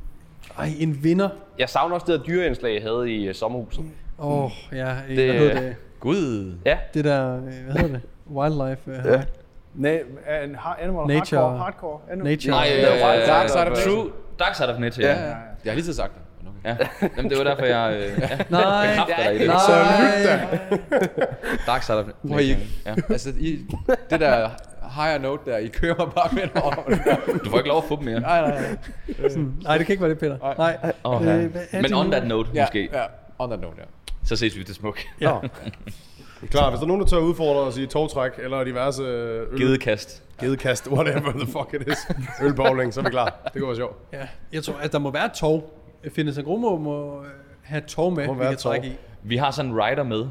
Ej, en vinder. Jeg savner også det der dyreindslag, jeg havde i uh, sommerhuset. Åh, oh, ja. Det- Det, hvad hedder det, Gud. Ja, det der, øh, hvad hedder det? Wildlife. Uh, Ja. Nej, en animal Nature. hardcore. hardcore animal. Nature. Nej, det var faktisk øh, Dark Side of True. Dark Side of Nature, ja. Ja. ja. Jeg har lige så sagt det. okay. ja. Jamen, det var derfor, jeg øh, ja, Nej, bekræfter dig i det. nej. Dark Side of I, Nature. Ja. altså, I, det der higher note der, I kører bare med over. Du får ikke lov at få dem mere. Nej, nej, nej. Nej, det kan ikke være det, Peter. Nej. Oh, Øh, Men on that note, Ja, måske, ja. On that note, ja. Så ses vi til smuk. Ja. Klar, hvis der er nogen, der tør udfordre os i togtræk eller diverse øl, Gedekast. gedekast, whatever the fuck it is, ølbowling, så er vi klar. Det går sjovt. Ja, jeg tror, at der må være tog. Findes en Grumo må have tog med, Må vi kan tog. trække i. Vi har sådan en rider med,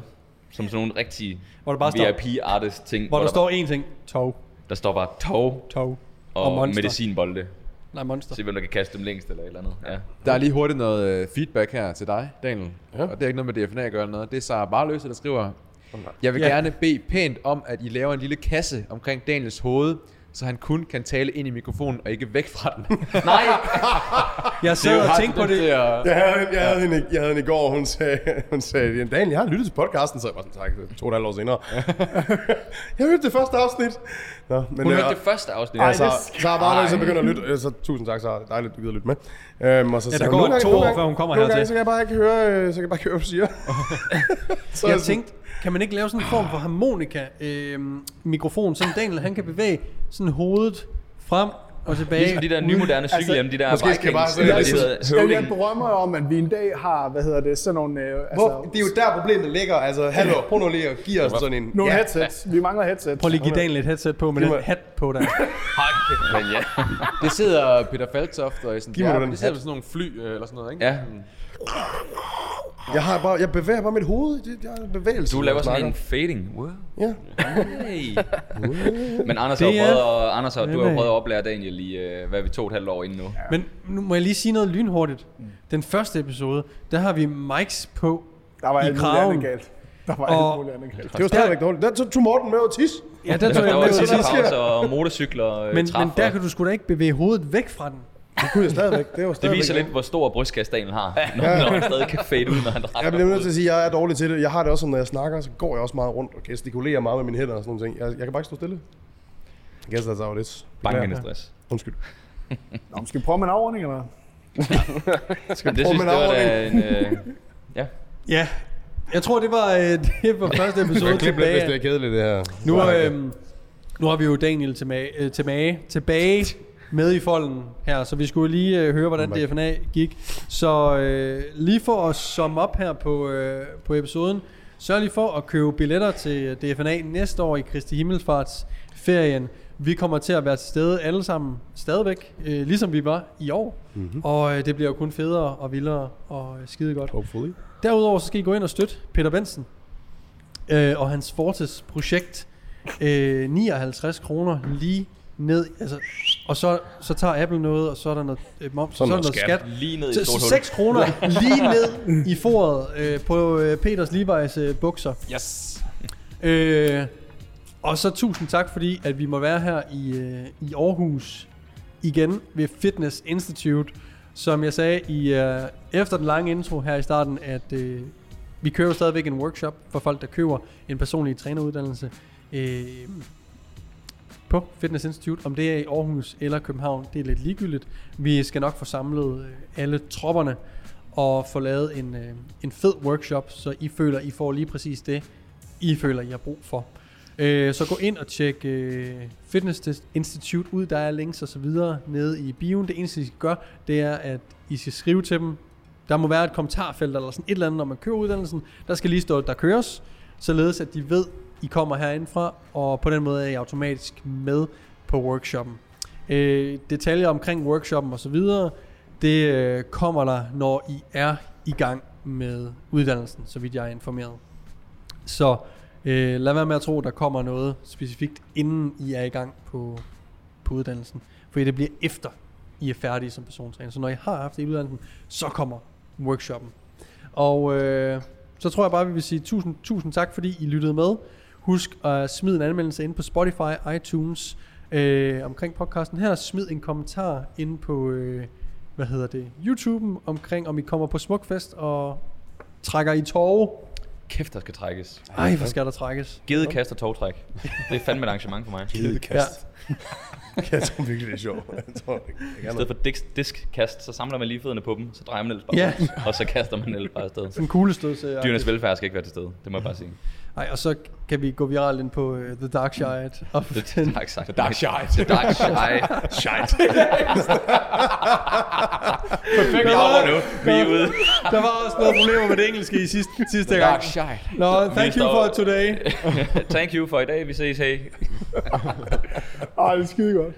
som sådan nogle rigtige Hvor der bare står, VIP-artist ting. hvor der står én ting. Tog, der står bare tog tog og, Og monster. medicinbolde. Nej monster. Se, hvem der kan kaste dem længst eller et eller andet. Ja. Der er lige hurtigt noget øh, feedback her til dig, Daniel. Ja. Og det er ikke noget med DFNA at gøre noget. Det er Sara Barløse, der skriver, jeg vil ja. gerne bede pænt om, at I laver en lille kasse omkring Daniels hoved, så han kun kan tale ind i mikrofonen og ikke væk fra den. Nej, Jeg sad og tænkte på det. At, Jeg havde, jeg havde, hende, jeg havde hende i går, hun sagde, hun sagde, Daniel, jeg har lyttet til podcasten, så jeg var sådan, tak, to og et halvt år senere. jeg hørte det første afsnit. Nå, men hun hørte det første afsnit. Ja, så, det- så har bare så begynder at lytte. øh, Så tusind tak, så dejligt, du gider lytte med. Øhm, og så Ja, der hun, går "Nogle to nogle år, gange- før hun kommer nogle hertil." gange, så kan jeg bare ikke høre, øh, så kan jeg bare ikke høre, hvad du siger. så Jeg jeg tænkte, kan man ikke lave sådan en form for harmonika øh, mikrofon, så Daniel han kan bevæge sådan hovedet frem og tilbage. Ligesom de der nymoderne cykelhjem, de der måske skal bare sådan- jeg- Jeg, jeg drømmer om, at vi en dag har, hvad hedder det, sådan nogle, øh, altså, Hvor, det er jo der problemet ligger. Altså, hallo, prøv nu lige at give os sådan en... nogle ja, headsets. Vi mangler headsets. Prøv lige at give Daniel et headset på med den hat på der. Men ja. det sidder Peter Falktoft og sådan, Giv mig ja, den det sidder sådan nogle fly øh, eller sådan noget, ikke? Ja. Jeg, har bare, jeg bevæger bare mit hoved. Det, jeg er bevægelse. Du laver sådan en fading. Wow. Ja. Hey. Men Anders har er- prøvet, at, Anders har, du har jo prøvet at oplære Daniel i, øh, hvad vi, to og et halvt år inden nu. Men nu må jeg lige sige noget lynhurtigt. Den første episode, der har vi mics på. Der var i alt muligt kraven. andet galt. Der var Og- alt muligt andet galt. Det var stadigvæk dårligt. Der tog Morten med at tisse. Ja, der Der, tog der jeg var med til tidligere sidst. pauser og motorcykler og Men, men der og- kan du sgu da ikke bevæge hovedet væk fra den. Det kunne jeg stadigvæk. Det var Det stadigvæk. viser lidt, hvor stor brystkasse Daniel har, når, når han stadig kan fade ud, når han Jeg bliver nødt til at sige, at jeg er dårlig til det. Jeg har det også, sådan, når jeg snakker, så går jeg også meget rundt og gestikulerer meget med mine hænder og sådan nogle ting. Jeg, jeg kan bare ikke stå stille. I guess that's how it is. Bankende stress. Undskyld. Nå, skal vi prøve med en afordning, eller? Skal Det prøve synes med jeg, en det afordning? en... Øh, ja. Ja, jeg tror, det var, øh, det var første episode Klip lidt, hvis det er tilbage. kedeligt, det her. Nu, øh, nu har vi jo Daniel tilbage, øh, tilbage, tilbage med i folden her, så vi skulle lige øh, høre, hvordan back. DFNA gik. Så øh, lige for at summe op her på, øh, på episoden, sørg lige for at købe billetter til DFNA næste år i Kristi Himmelsfarts ferien. Vi kommer til at være til stede alle sammen stadigvæk, øh, ligesom vi var i år. Mm-hmm. Og øh, det bliver jo kun federe og vildere og øh, skide godt. Hopefully. Derudover så skal I gå ind og støtte Peter Benson øh, og hans Fortes projekt. Øh, 59 kroner lige ned, altså, og så, så tager Apple noget, og så er der noget øh, moms, så, Så så er der noget noget skat. Lige ned i Så, et stort så hul. 6 kroner lige ned i foret øh, på øh, Peters Levi's øh, bukser. Yes. Øh, og så tusind tak, fordi at vi må være her i, øh, i Aarhus igen ved Fitness Institute. Som jeg sagde i, øh, efter den lange intro her i starten, at øh, vi kører stadigvæk en workshop for folk, der køber en personlig træneruddannelse øh, på Fitness Institute. Om det er i Aarhus eller København, det er lidt ligegyldigt. Vi skal nok få samlet øh, alle tropperne og få lavet en, øh, en fed workshop, så I føler, I får lige præcis det, I føler, I har brug for. Øh, så gå ind og tjek Fitness Institute ud. Der er links og så videre nede i bioen. Det eneste, I skal gøre, det er, at I skal skrive til dem. Der må være et kommentarfelt eller sådan et eller andet, når man kører uddannelsen. Der skal lige stå, at der køres, således at de ved, i kommer herindfra, og på den måde er I automatisk med på workshoppen. Øh, detaljer omkring workshoppen og så videre, det øh, kommer der, når I er i gang med uddannelsen, så vidt jeg er informeret. Så øh, lad være med at tro, der kommer noget specifikt, inden I er i gang på, på uddannelsen. For det bliver efter, I er færdige som persontræner. Så når I har haft det i uddannelsen, så kommer workshoppen. Og øh, så tror jeg bare, vi vil sige tusind, tusind tak, fordi I lyttede med. Husk at smide en anmeldelse ind på Spotify, iTunes, øh, omkring podcasten her. Smid en kommentar ind på, øh, hvad hedder det, YouTube'en omkring, om I kommer på Smukfest og trækker i tåge. Kæft, der skal trækkes. Ej, hvor skal der trækkes. Gedekast og togtræk. Det er fandme et arrangement for mig. Gedekast. jeg tror virkelig, det er sjovt. Jeg tror, jeg I stedet for disk, diskkast, så samler man lige fødderne på dem, så drejer man ellers bare Ja. og så kaster man ellers bare afsted. Sådan en kuglestød til Dyrenes velfærd skal ikke være til stede, det må jeg bare sige. Ej, og så kan vi gå viralt ind på uh, The Dark Side. Og Det er dark side. The dark side. The dark side. Shite. Vi hopper nu. Vi er ude. der var også noget problemer med det engelske i sidste, sidste gang. Dark side. Nå, thank you for today. Thank you for i dag. Vi ses, hey. Ej, det er skide godt.